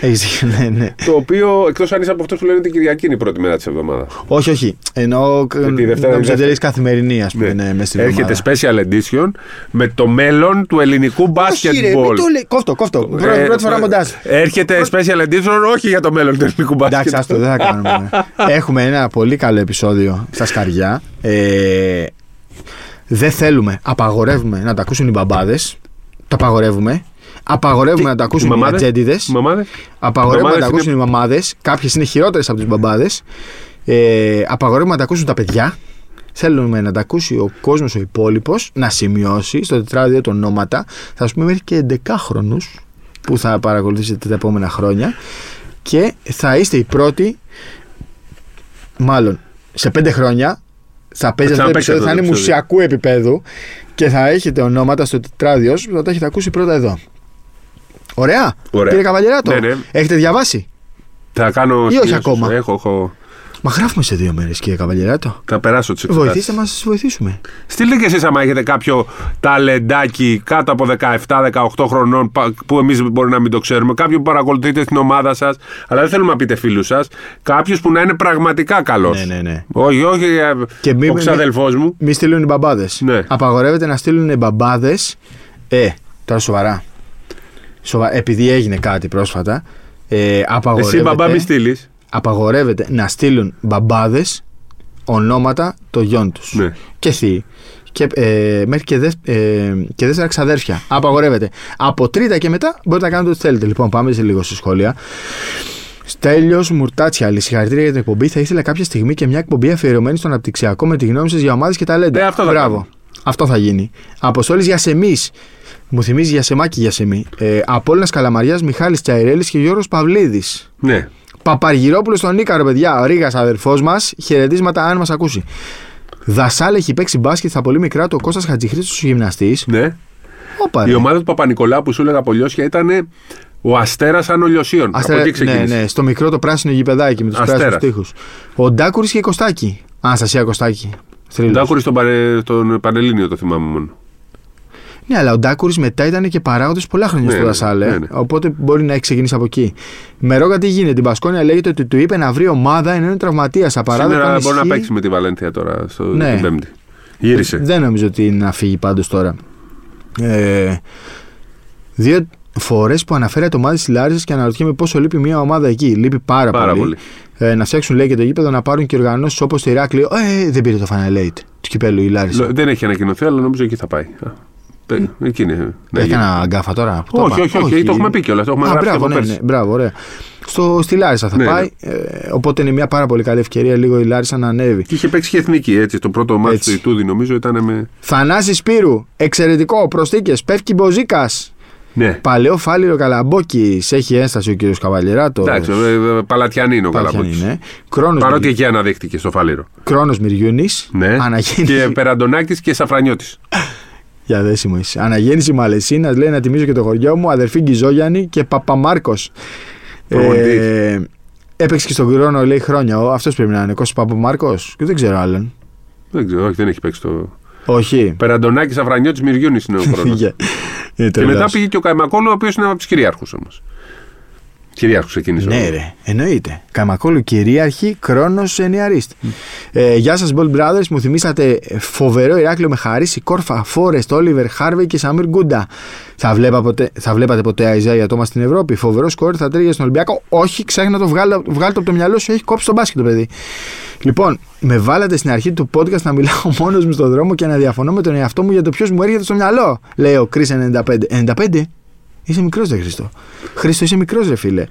Έχεις δίκιο, ναι, ναι. Το οποίο εκτός αν είσαι από αυτούς που λένε ότι η Κυριακή είναι η πρώτη μέρα της εβδομάδας. Όχι, όχι. Εννοώ Γιατί η Δευτέρα νόμιζα είναι τελείως καθημερινή, ας πούμε, ναι, μες στην Έρχεται εβδομάδα. special edition με το μέλλον του ελληνικού Όχι, ρε, μην basketball. το λέει. Κόφτο, κόφτο. Ε, Πρώτη, πρώτη φορά μοντάζ. Έρχεται special edition όχι για το μέλλον του ελληνικού Εντάξει, άστο, basketball. δεν θα κάνουμε. *laughs* Έχουμε ένα πολύ καλό επεισόδιο στα σκαριά. Ε, δεν θέλουμε, απαγορεύουμε να τα ακούσουν οι μπαμπάδες. Το απαγορεύουμε. Απαγορεύουμε Τι, να τα οι ακούσουν οι μαμάδες; ατζέντιδες. Οι μαμάδες; Απαγορεύουμε να τα μαμάδες ακούσουν οι μαμάδες. Κάποιες είναι χειρότερες από τις μπαμπάδες. Ε, απαγορεύουμε να τα ακούσουν τα παιδιά. Θέλουμε να τα ακούσει ο κόσμος ο υπόλοιπος, να σημειώσει στο τετράδιο των ονόματα. Θα σου πούμε μέχρι και 11χρονου που θα παρακολουθήσετε τα επόμενα χρόνια. Και θα είστε οι πρώτοι, μάλλον σε πέντε χρόνια, θα παίζει αυτό το ξαναπαίξει επεισόδιο, αυτό θα το είναι επεισόδιο. μουσιακού επίπεδου και θα έχετε ονόματα στο τετράδιο σου που θα τα έχετε ακούσει πρώτα εδώ. Ωραία. Ωραία. Κύριε Καβαλιεράτο, Ναι, ναι. έχετε διαβάσει; Θα κάνω. όχι σημειώσεις. ακόμα. Έχω, έχω. Μα γράφουμε σε δύο μέρες, κύριε Καβαλιεράτο. Θα περάσω τις εξετάσεις. Βοηθήστε μας να σας βοηθήσουμε. Στείλτε και εσείς άμα έχετε κάποιο ταλεντάκι κάτω από 17-18 χρονών πα- που εμείς μπορεί να μην το ξέρουμε. Κάποιο που παρακολουθείτε στην ομάδα σας. Αλλά δεν θέλουμε να πείτε φίλους σας. Κάποιο που να είναι πραγματικά καλός. Ναι, ναι, ναι. Όχι, όχι. ε, Και μη- ο ξαδελφός μου. Μη στείλουν οι μπαμπάδες. Ναι. Απαγορεύεται να στείλουν οι μπαμπάδες. Ε, τώρα σοβαρά. Σοβα... Επειδή έγινε κάτι πρόσφατα. Ε, απαγορεύεται, Εσύ μπαμπά μη στείλεις. απαγορεύεται να στείλουν μπαμπάδες ονόματα των γιών τους. Ναι. Και θείοι. και, ε, μέχρι και, δευ, ε, και δεύτερα ξαδέρφια. Απαγορεύεται. Από τρίτα και μετά μπορείτε να κάνετε ό,τι θέλετε. Λοιπόν, πάμε σε λίγο στη σχόλια. Στέλιος Μουρτάτσια, συγχαρητήρια για την εκπομπή. Θα ήθελα κάποια στιγμή και μια εκπομπή αφιερωμένη στον αναπτυξιακό με τη γνώμη σας για ομάδες και ταλέντα. Ε, αυτό θα Μπράβο. κάνω. Αυτό θα γίνει. Αποστόλης για σεμί. Μου θυμίζει για σεμάκι για σεμί. Ε, Απόλυνα Καλαμαριάς, Μιχάλης Τσαϊρέλης και Γιώργος Παυλίδης. Ναι. Παπαργυρόπουλος στον Νίκαρο, παιδιά. Ο Ρίγας, αδερφός μας. Χαιρετίσματα, αν μας ακούσει. Δασάλ έχει παίξει μπάσκετ στα πολύ μικρά του ο Κώστας Χατζηχρήστος ο γυμναστής. ναι. Όπα, Η ρε. ομάδα του Παπα-Νικολάου που σου έλεγα από Λιώσια ήταν ο Αστέρας Ανολιωσίων. Αστερα- Από εκεί ναι, ξεκίνησε. ναι, στο μικρό το πράσινο γηπεδάκι με τους Αστέρας. πράσινους τείχου. Ο Ντάκουρης και η Κωστάκη. Αναστασία Κωστάκη. Ο Θρύλος. Ντάκουρης στον, παρε... στον Πανελλήνιο το θυμάμαι μόνο. Ναι, αλλά ο Ντάκουρης μετά ήταν και παράγοντας πολλά χρόνια Ναι, στο ναι, Δασάλε. ναι, ναι. Οπότε μπορεί να έχει ξεκινήσει από εκεί. Με ρόγα τι γίνεται. Την Πασκόνια λέγεται ότι του είπε να βρει ομάδα ενώ είναι τραυματίας. Απαράδεκτο. Σήμερα αν μπορεί να ισχύει. παίξει με τη Βαλένθια τώρα στο Ναι. την Πέμπτη. Γύρισε. Δεν νομίζω ότι είναι να φύγει πάντως τώρα. Ε, δύο φορές που αναφέρεται ομάδα της Λάρισας και αναρωτιέμαι πόσο λείπει μια ομάδα εκεί. Λείπει πάρα, Πάρα πολύ. Ε, να φτιάξουν λέει και το γήπεδο να πάρουν και οργανώσεις όπως το Ηράκλειο. Ε, δεν πήρε το Final Eight του κυπέλου η Λάρισα. Λο- Δεν έχει ανακοινωθεί, αλλά νομίζω εκεί θα πάει. Α, τε- Εκεί είναι. Ναι, Έκανα γκάφα τώρα. που το Όχι, είπα. όχι, όχι, το έχουμε πει κιόλας, το έχουμε Α, γράψει μπράβο, από ναι, πέρσι. ναι, μπράβο, ωραία. Στο, στη Λάρισα θα Ναι, ναι. πάει. Ε, οπότε είναι μια πάρα πολύ καλή ευκαιρία λίγο η Λάρισα να ανέβει. Και είχε παίξει και εθνική έτσι. Το πρώτο μάτι Έτσι. του Ιτούδη νομίζω ήταν με. Θανάσης Σπύρου, εξαιρετικό, προστίκε, πέφτει Μποζίκας. Ναι. Παλαιό φάληρο Καλαμπόκης. Έχει ένσταση ο κύριος Καβαλιεράτος. Εντάξει, ε, ε, Παλατιανή είναι ο Καλαμπόκης. είναι. Κρόνος, Παρότι εκεί αναδείχτηκε στο Φάληρο. Κρόνος Μυριούνης, Ναι. Αναγέννηση, Και Περαντονάκης και Σαφρανιώτης. *laughs* για δέσιμο είσαι. Αναγέννηση Μαλαισίνας, λέει να τιμήσω και το χωριό μου, αδερφή Γκυζόγιαννη και Παπαμάρκος. Προπονητής. Ε, έπαιξε και στον Κρόνο, λέει χρόνια. Ο, αυτός πρέπει να είναι, Κώστας Παπαμάρκος. Και δεν ξέρω άλλον. Δεν ξέρω, όχι, δεν έχει παίξει το. Όχι. Περαντονάκης Σαφρανιώτη Μυριούνης είναι ο *laughs* πρώτος. Φύγε. Είναι και μετά τρελός. πήγε και ο Καϊμακόλου, ο οποίος είναι από τους κυριάρχου όμως. Κυριάρχου ξεκίνησε. Ναι, ο- ρε, εννοείται. Καμακόλου κυρίαρχη, χρόνο ενιαρίστη. Ε, γεια σας, Ball Brothers. Μου θυμήσατε φοβερό Ηράκλειο με χαρίση, Κόρφα, Φόρεστ, Όλιβερ, Χάρβεϊ και Σαμίρ Γκούντα. Θα, βλέπα ποτέ, θα βλέπατε ποτέ Αϊζάια Τόμα στην Ευρώπη. Φοβερό σκόρ, θα τρέχει στον Ολυμπιακό. Όχι, ξέχνα το βγάλω, βγάλω το από το μυαλό σου, έχει κόψει τον μπάσκετ το παιδί. Λοιπόν, με βάλατε στην αρχή του podcast να μιλάω *laughs* μόνος μου στον δρόμο και να διαφωνώ με τον εαυτό μου για το ποιος μου έρχεται στο μυαλό. Λέει ο Κρι 95. 95? Είσαι μικρός, ρε Χρήστο. Χρήστο, είσαι μικρός, ρε φίλε.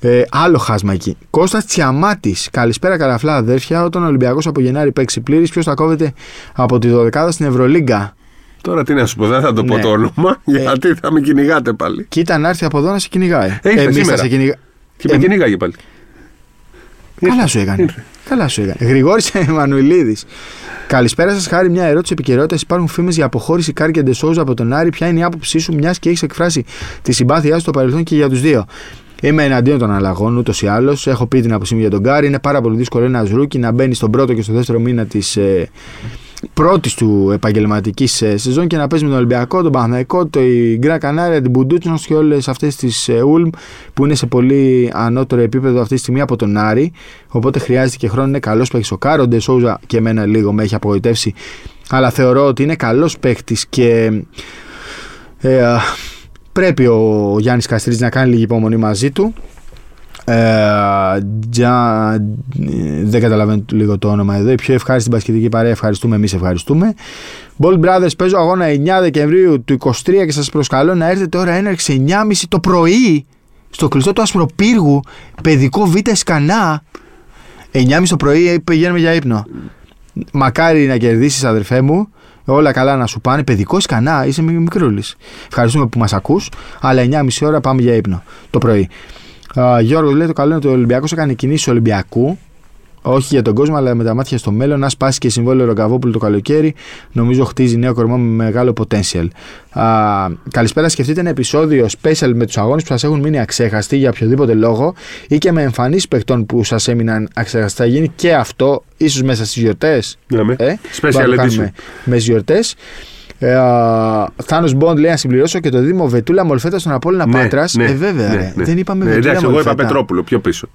Ε, άλλο χάσμα εκεί. Κώστας Τσιαμάτης. Καλησπέρα, καραφλά αδέρφια. Όταν ο Ολυμπιακός από Γενάρη παίξει πλήρης, ποιος θα κόβεται από τη 12η στην Ευρωλίγκα; Τώρα τι να σου πω, δεν θα το πω Ναι. το όνομα, γιατί θα με κυνηγάτε πάλι. Κοίτα να έρθει από εδώ να σε κυνηγάει. Ήρθε Εμείς θα σήμερα. σε κυνηγά... Και με Ε, κυνηγάγε πάλι. Καλά σου έκανε. Ήρθε. Καλά σου έκανε. Γρηγόρης Εμμανουηλίδης. Καλησπέρα σας. Χάρη μια ερώτηση επικαιρότητας. Υπάρχουν φήμες για αποχώρηση Κάρ και Ντεσόουζα από τον Άρη. Ποια είναι η άποψή σου, μιας και έχεις εκφράσει τη συμπάθειά σου στο παρελθόν και για τους δύο; Είμαι εναντίον των αλλαγών ούτως ή άλλως. Έχω πει την άποψή μου για τον Κάρη. Είναι πάρα πολύ δύσκολο ένας ρούκι να μπαίνει στον πρώτο και στο δεύτερο μήνα της ε, πρώτης του επαγγελματικής ε, σεζόν και να παίζει με τον Ολυμπιακό, τον Παναθηναϊκό, το η Γκρά Κανάρια, την Μπουντούτσνο και όλες αυτές τις ε, Ούλμ που είναι σε πολύ ανώτερο επίπεδο αυτή τη στιγμή από τον Άρη. Οπότε χρειάζεται και χρόνο. Είναι καλός παίχτη ο Κάρο. Ντε Σόουζα και εμένα λίγο με έχει απογοητεύσει. Αλλά θεωρώ ότι είναι καλός παίχτη και ε, α, πρέπει ο Γιάννης Καστρίτης να κάνει λίγη υπομονή μαζί του. Ε, Τζα- ε, δεν καταλαβαίνω λίγο το όνομα εδώ. Η πιο ευχάριστη μπασκετική παρέα. Ευχαριστούμε, εμείς ευχαριστούμε. Ball Brothers, παίζω αγώνα 9 Δεκεμβρίου του 23 και σας προσκαλώ να έρθετε ώρα έναρξη 9.30 το πρωί στο κλειστό του Ασπροπύργου, παιδικό Β' Σκανά. 9.30 το πρωί πηγαίνουμε για ύπνο. Μακάρι να κερδίσεις, αδερφέ μου. Όλα καλά να σου πάνε. Παιδικός σκανά, είσαι μικρούλης. Ευχαριστούμε που μας ακούς. Αλλά 9.30 ώρα πάμε για ύπνο το πρωί. Α, Γιώργος λέει το καλό είναι ότι ο Ολυμπιακός έκανε κινήσεις Ολυμπιακού. Όχι για τον κόσμο, αλλά με τα μάτια στο μέλλον. Να σπάσει και συμβόλαιο Ρογκαβόπουλου το καλοκαίρι. Νομίζω χτίζει νέο κορμό με μεγάλο potential. Α, καλησπέρα. Σκεφτείτε ένα επεισόδιο special με τους αγώνες που σας έχουν μείνει αξέχαστοι για οποιοδήποτε λόγο ή και με εμφανεί παιχτών που σας έμειναν αξέχαστοι. Θα γίνει και αυτό, ίσως μέσα στις γιορτές. Ναι, με. Ε, Special μπορούμε να edition. κάνουμε με γιορτές. Ε, α, Θάνος Μποντ λέει να συμπληρώσω και το Δήμο Βετούλα Μολφέτα στον Απόλλωνα Ναι, Πάτρας. ναι, ε, βέβαια, ναι, ρε. ναι. Δεν είπαμε Ναι, Βετούλα Εντάξει, εγώ είπα Μολφέτα. Πετρόπουλο πιο πίσω.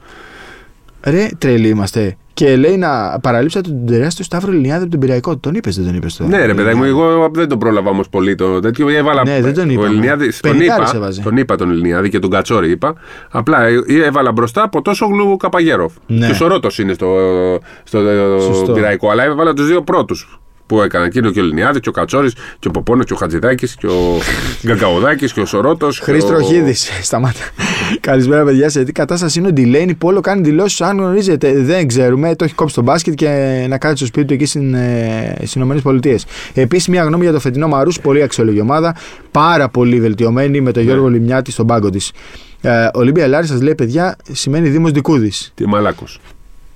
Ρε, τρελοί είμαστε. Και λέει να παραλείψατε τον τεράστιο Σταύρο Λινιάδη από τον Πυραϊκό. Τον είπες, δεν τον είπες τώρα. Ναι, ρε παιδάκι μου, εγώ δεν τον πρόλαβα όμως πολύ το τέτοιο. Έβαλα, Ναι, δεν τον ο είπαμε. Ελληνιάδης- τον, Πενηκάρης είπα, έβαζε. τον είπα τον Ελληνιάδη και τον Κατσόρη είπα. Απλά ε, έβαλα μπροστά από τόσο γλου Καπαγέροφ. Ναι. Και ο Σορότο είναι στο, στο, Σωστό. πυραϊκό. Αλλά έβαλα τους δύο πρώτους. Που έκαναν. Και είναι ο Κελινιάδη, και ο Κατσόρης, και ο Ποπόνος, και ο Χατζηδάκης, και ο Γκαγκαουδάκης, και ο Σορότο. Χρήστο ο... Χίδη, *laughs* σταμάτα. Καλησπέρα, παιδιά. Σε τι κατάσταση είναι ο Ντιλέινι που όλο κάνει δηλώσεις. Αν γνωρίζετε, δεν ξέρουμε. Το έχει κόψει το μπάσκετ και να κάτσει στο σπίτι του εκεί στις ΗΠΑ. Επίσης, μια γνώμη για το φετινό Μαρού. Πολύ αξιόλογη ομάδα. Πάρα πολύ βελτιωμένη με τον Γιώργο Λιμιάτη στον πάγκο της. Ε, Ολύμπια Λάρη σα λέει, παιδιά, σημαίνει Δήμος Δικούδης. Τι μαλάκος.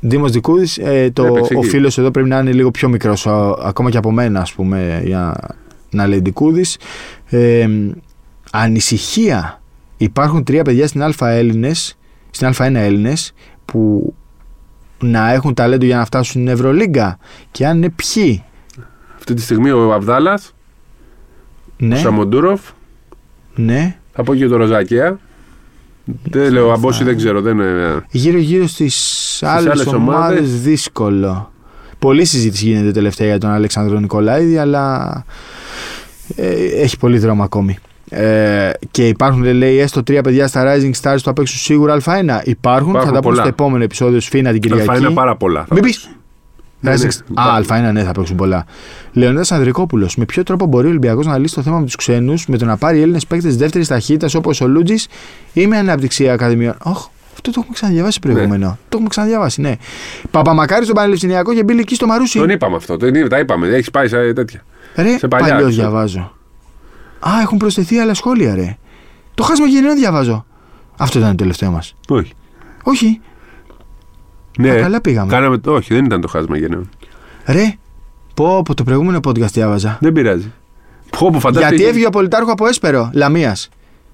Δήμος Δικούδης, ε, το, ο φίλος εδώ πρέπει να είναι λίγο πιο μικρός, ακόμα και από μένα, ας πούμε, για να λέει Δικούδης. Ε, ανησυχία. Υπάρχουν τρία παιδιά στην Α Έλληνες, στην Α1 Έλληνες που να έχουν ταλέντο για να φτάσουν στην Ευρωλίγκα και αν είναι ποιοι; Αυτή τη στιγμή ο Αβδάλας, ναι. ο Σαμοντούροφ. Ναι. Θα πω και το Ροζακέα. Δεν λέω, Αμπόση δεν ξέρω. Δεν... Γύρω-γύρω στις άλλες ομάδες δύσκολο. Πολλή συζήτηση γίνεται τελευταία για τον Αλεξάνδρο Νικολάηδη, αλλά ε, έχει πολύ δρόμο ακόμη. Ε, και υπάρχουν, λέει, έστω τρία παιδιά στα Rising Stars που θα παίξουν σίγουρα Α1. Υπάρχουν, υπάρχουν θα τα πούμε στο επόμενο επεισόδιο Σφίνα την Κυριακή. Α1 πάρα πολλά. Μην πεις. Ναι, ναι, Α, Α1 ναι, θα παίξουν πολλά. Λεωνίδας Ανδρικόπουλος. Με ποιο τρόπο μπορεί ο Ολυμπιακός να λύσει το θέμα με τους ξένους με το να πάρει Έλληνες παίκτες δεύτερης ταχύτητας όπως ο Λούτζης ή με αναπτυξία ακαδημιών; Όχι, αυτό το έχουμε ξαναδιαβάσει προηγούμενο. Ναι. Το έχουμε ξαναδιαβάσει, ναι. Παπαμακάρι στον Πανεπιστημιακό και μπήκε εκεί στο Μαρούσι. Τον είπαμε αυτό. Τον, τα είπαμε. Έχεις πάει σε τέτοια. Ρε, σε παλιά. Παλιός διαβάζω. Α, έχουν προσθεθεί άλλα σχόλια, ρε. Το χάσμα γενναιών διαβάζω. Αυτό ήταν το τελευταίο μας. Όχι. Όχι. Ναι, Α, καλά πήγαμε. Κάναμε, όχι, δεν ήταν το χάσμα γενναιών. Ρε, πω από το προηγούμενο podcast διάβαζα. Δεν πειράζει. Πω, πω, Γιατί έφυγε ο Πολιτάρχο από Έσπερο, Λαμίας.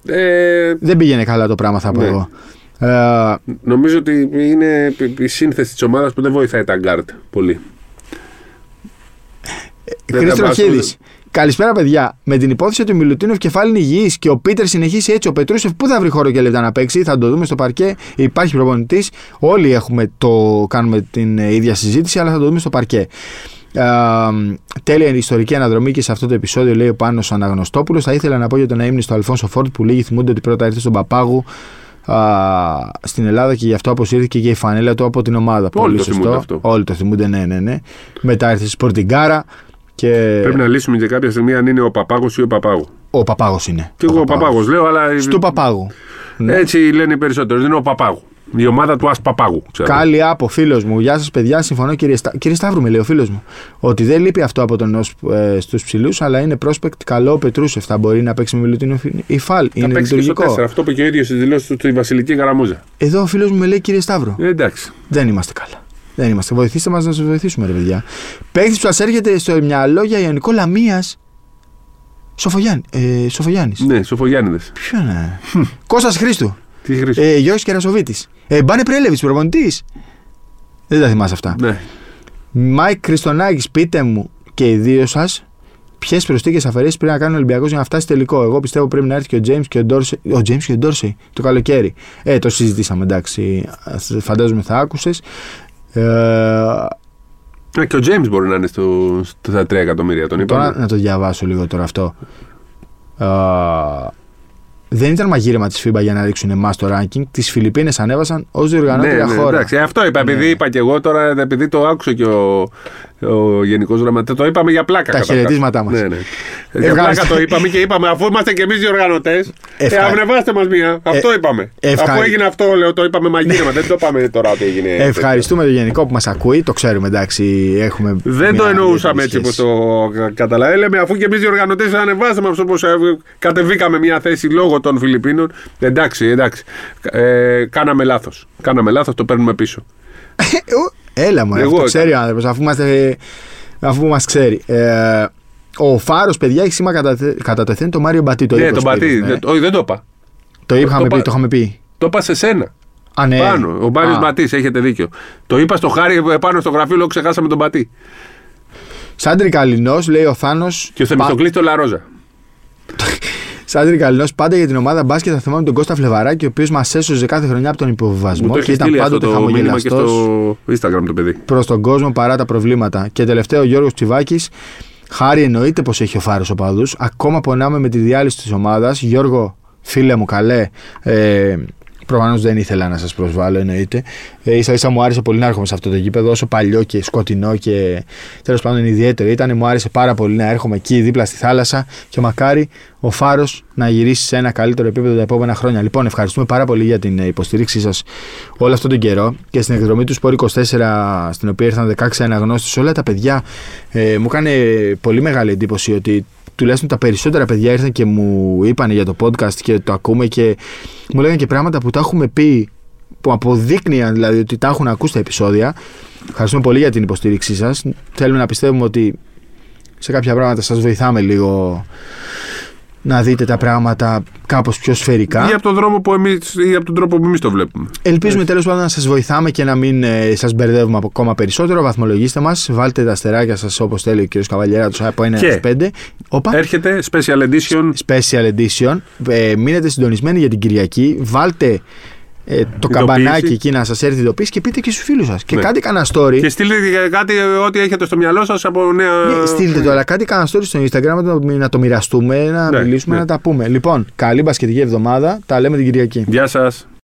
Ε... Δεν πήγαινε καλά το πράγμα, θα πω ναι. εγώ. Ε... Νομίζω ότι είναι η σύνθεση της ομάδας που δεν βοηθάει τα γκαρντ πολύ. Χρήστος Χίδη. Καλησπέρα, παιδιά. Με την υπόθεση του Μιλουτίνοφ και Φαλ υγιείς και ο Πίτερς συνεχίσει έτσι, ο Πετρούσεφ πού θα βρει χώρο και λεπτά να παίξει, θα το δούμε στο παρκέ. Υπάρχει προπονητής. Όλοι έχουμε το, κάνουμε την ίδια συζήτηση, αλλά θα το δούμε στο παρκέ. Ε, τέλεια ιστορική αναδρομή και σε αυτό το επεισόδιο λέει ο Πάνος Αναγνωστόπουλος. Θα ήθελα να πω για τον αείμνηστο Αλφόνσο Φορντ που λίγοι θυμούνται ότι πρώτα ήρθε στον Παπάγου uh, στην Ελλάδα και γι' αυτό αποσύρθηκε και η φανέλα του από την ομάδα. Όλοι το θυμούνται αυτό. Όλοι το θυμούνται, ναι, ναι, ναι. Μετά ήρθε στη Σπορτιγκάρα. Και... Πρέπει να λύσουμε και κάποια στιγμή αν είναι ο Παπάγος ή ο Παπάγου. Ο Παπάγος είναι. Και εγώ ο Παπάγος λέω, αλλά. Στου Παπάγου. Ναι. Έτσι λένε οι περισσότεροι. Δεν είναι ο Παπάγου. Η ομάδα του Άσ Παπάγου. Κάλλη από φίλος μου. Γεια σας, παιδιά. Συμφωνώ, κύριε, Στά... κύριε Σταύρου, με λέει ο φίλος μου. Ότι δεν λείπει αυτό από τον ε, στους ψηλούς, αλλά είναι prospect καλό ο Πετρούσεφ. Θα μπορεί να παίξει με Μιλουτίνο ή Φαλ. Θα είναι λειτουργικό. αυτό είπε και ο ίδιος στις δηλώσεις του στη Βασιλική Γαραμούζα. Εδώ ο φίλος μου με λέει, κύριε Σταύρο. Ε, εντάξει. Δεν είμαστε καλά. Δεν είμαστε. Βοηθήστε μας να σας βοηθήσουμε, ρε παιδιά. Παίκτη που σας έρχεται στο μυαλό για Ιωνικό Λαμίας. Σοφογιάννη. Ε, Σοφογιάννης. Ναι, Σοφογιάννηδες. Ποιο είναι. Κώστας Χρήστου. Τι Χρήστου; Ε, Γιώργο Κερασοβίτης. Ε, Μπάνε Πρέλεβη, προπονητής. Δεν τα θυμάσαι αυτά. Ναι. Μάικ Χριστονάκης, πείτε μου και οι δύο σας ποιες προστίκε αφαιρέσεις πρέπει να κάνει ο Ολυμπιακός για να φτάσει τελικό. Εγώ πιστεύω πρέπει να έρθει και ο James και ο Ντόρσεϊ. Ο James και ο Ντόρσεϊ το καλοκαίρι. Ε, το συζητήσαμε εντάξει. Φαντάζομαι θα άκουσες. Ε, και ο James μπορεί να είναι στο, στα 3 εκατομμύρια, τον είπαμε. Τώρα να το διαβάσω λίγο τώρα αυτό. Ε, δεν ήταν μαγείρεμα της FIBA για να ρίξουν εμάς το ranking. Τις Φιλιππίνες ανέβασαν ως διοργανώτρια ναι, ναι, χώρα. Εντάξει, αυτό είπα. Επειδή ναι. είπα και εγώ τώρα, επειδή το άκουσε και ο, ο Γενικός Γραμματέας. Το είπαμε για πλάκα. Τα χαιρετίσματά μας. Ναι, ναι. Για πλάκα το είπαμε και είπαμε, αφού είμαστε και εμείς διοργανωτέ, ε, αυνεβάστε μας μία. Αυτό ε, είπαμε. Ευχα... Αφού έγινε αυτό, λέω, το είπαμε μαγείρεμα. δεν το είπαμε τώρα ότι έγινε. Ευχαριστούμε τον Γενικό που μας ακούει. Το ξέρουμε, εντάξει. Έχουμε δεν το εννοούσαμε έτσι όπως το καταλαβαίνουμε. Λέμε, αφού και εμείς διοργανωτέ ανεβάσαμε μα όπως κατεβήκαμε μια θέση λόγω των Φιλιππίνων. Εντάξει, εντάξει. Ε, κάναμε λάθος. Κάναμε λάθος, το παίρνουμε πίσω. Έλα μου, αυτό ξέρει ο άνθρωπος, αφού, είμαστε, αφού μας ξέρει. Ε, ο Φάρος, παιδιά, έχει σήμα κατά, κατά τεθέν το Μάριο Μπατί. Το ναι, τον Μπατί. Ναι. Όχι, δεν το είπα. Το, είχαμε το, πει, το είχαμε πει. Το είπα σε σένα. Α, ναι. Πάνω. Ο Μάριος Μπατί, έχετε δίκιο. Το είπα στο χάρι πάνω στο γραφείο, λόγω ξεχάσαμε τον Μπατί. Σάντρι Καλλινό, λέει ο Θάνος. Και ο Θεμιστοκλής το Λαρόζα. *laughs* Σάντρι Καλλινό, πάντα για την ομάδα μπάσκετ θα θυμάμαι τον Κώστα Φλεβαράκη, ο οποίος μας έσωζε κάθε χρονιά από τον υποβιβασμό και ήταν πάντοτε χαμογελαστός. στο Instagram το παιδί. Προς τον κόσμο παρά τα προβλήματα. Και τελευταίο ο Γιώργος Τσιβάκης. Χάρη εννοείται πως έχει ο Φάρος ο παδούς. Ακόμα πονάμε με τη διάλυση της ομάδας. Γιώργο, φίλε μου, καλέ. Ε, Προφανώς δεν ήθελα να σας προσβάλλω, εννοείται. Ε, σα ίσα μου άρεσε πολύ να έρχομαι σε αυτό το γήπεδο, όσο παλιό και σκοτεινό και τέλος πάντων ιδιαίτερο ήταν. Μου άρεσε πάρα πολύ να έρχομαι εκεί δίπλα στη θάλασσα και μακάρι ο Φάρος να γυρίσει σε ένα καλύτερο επίπεδο τα επόμενα χρόνια. Λοιπόν, ευχαριστούμε πάρα πολύ για την υποστήριξή σας όλο αυτόν τον καιρό και στην εκδρομή του Σπόρ 24, στην οποία ήρθαν 16 αναγνώστες, όλα τα παιδιά ε, μου έκανε πολύ μεγάλη εντύπωση ότι τουλάχιστον τα περισσότερα παιδιά ήρθαν και μου είπαν για το podcast και το ακούμε και μου λέγανε και πράγματα που τα έχουμε πει που αποδείκνυαν δηλαδή ότι τα έχουν ακούσει τα επεισόδια. Ευχαριστούμε πολύ για την υποστήριξή σας. Θέλουμε να πιστεύουμε ότι σε κάποια πράγματα σας βοηθάμε λίγο να δείτε τα πράγματα κάπως πιο σφαιρικά. Ή από τον, δρόμο που εμείς, ή από τον τρόπο που εμείς το βλέπουμε. Ελπίζουμε τέλος πάντων να σας βοηθάμε και να μην ε, σας μπερδεύουμε ακόμα περισσότερο. Βαθμολογήστε μας, βάλτε τα αστεράκια σας όπως θέλει ο κ. Καβαλιέρα τους από 1 έως 5. Οπα. Έρχεται Special Edition. Special Edition. Ε, μείνετε συντονισμένοι για την Κυριακή. Βάλτε ε, το καμπανάκι εκεί να σας έρθει ειδοποίηση και πείτε και στους φίλους σας. Και ναι. κάντε κανένα story. Και στείλτε κάτι ό,τι έχετε στο μυαλό σας από νέα. Ναι, στείλτε το, αλλά κάτι κανένα story στο Instagram να το μοιραστούμε, να ναι, μιλήσουμε, ναι. να τα πούμε. Λοιπόν, καλή μπασκετική εβδομάδα. Τα λέμε την Κυριακή. Γεια σας.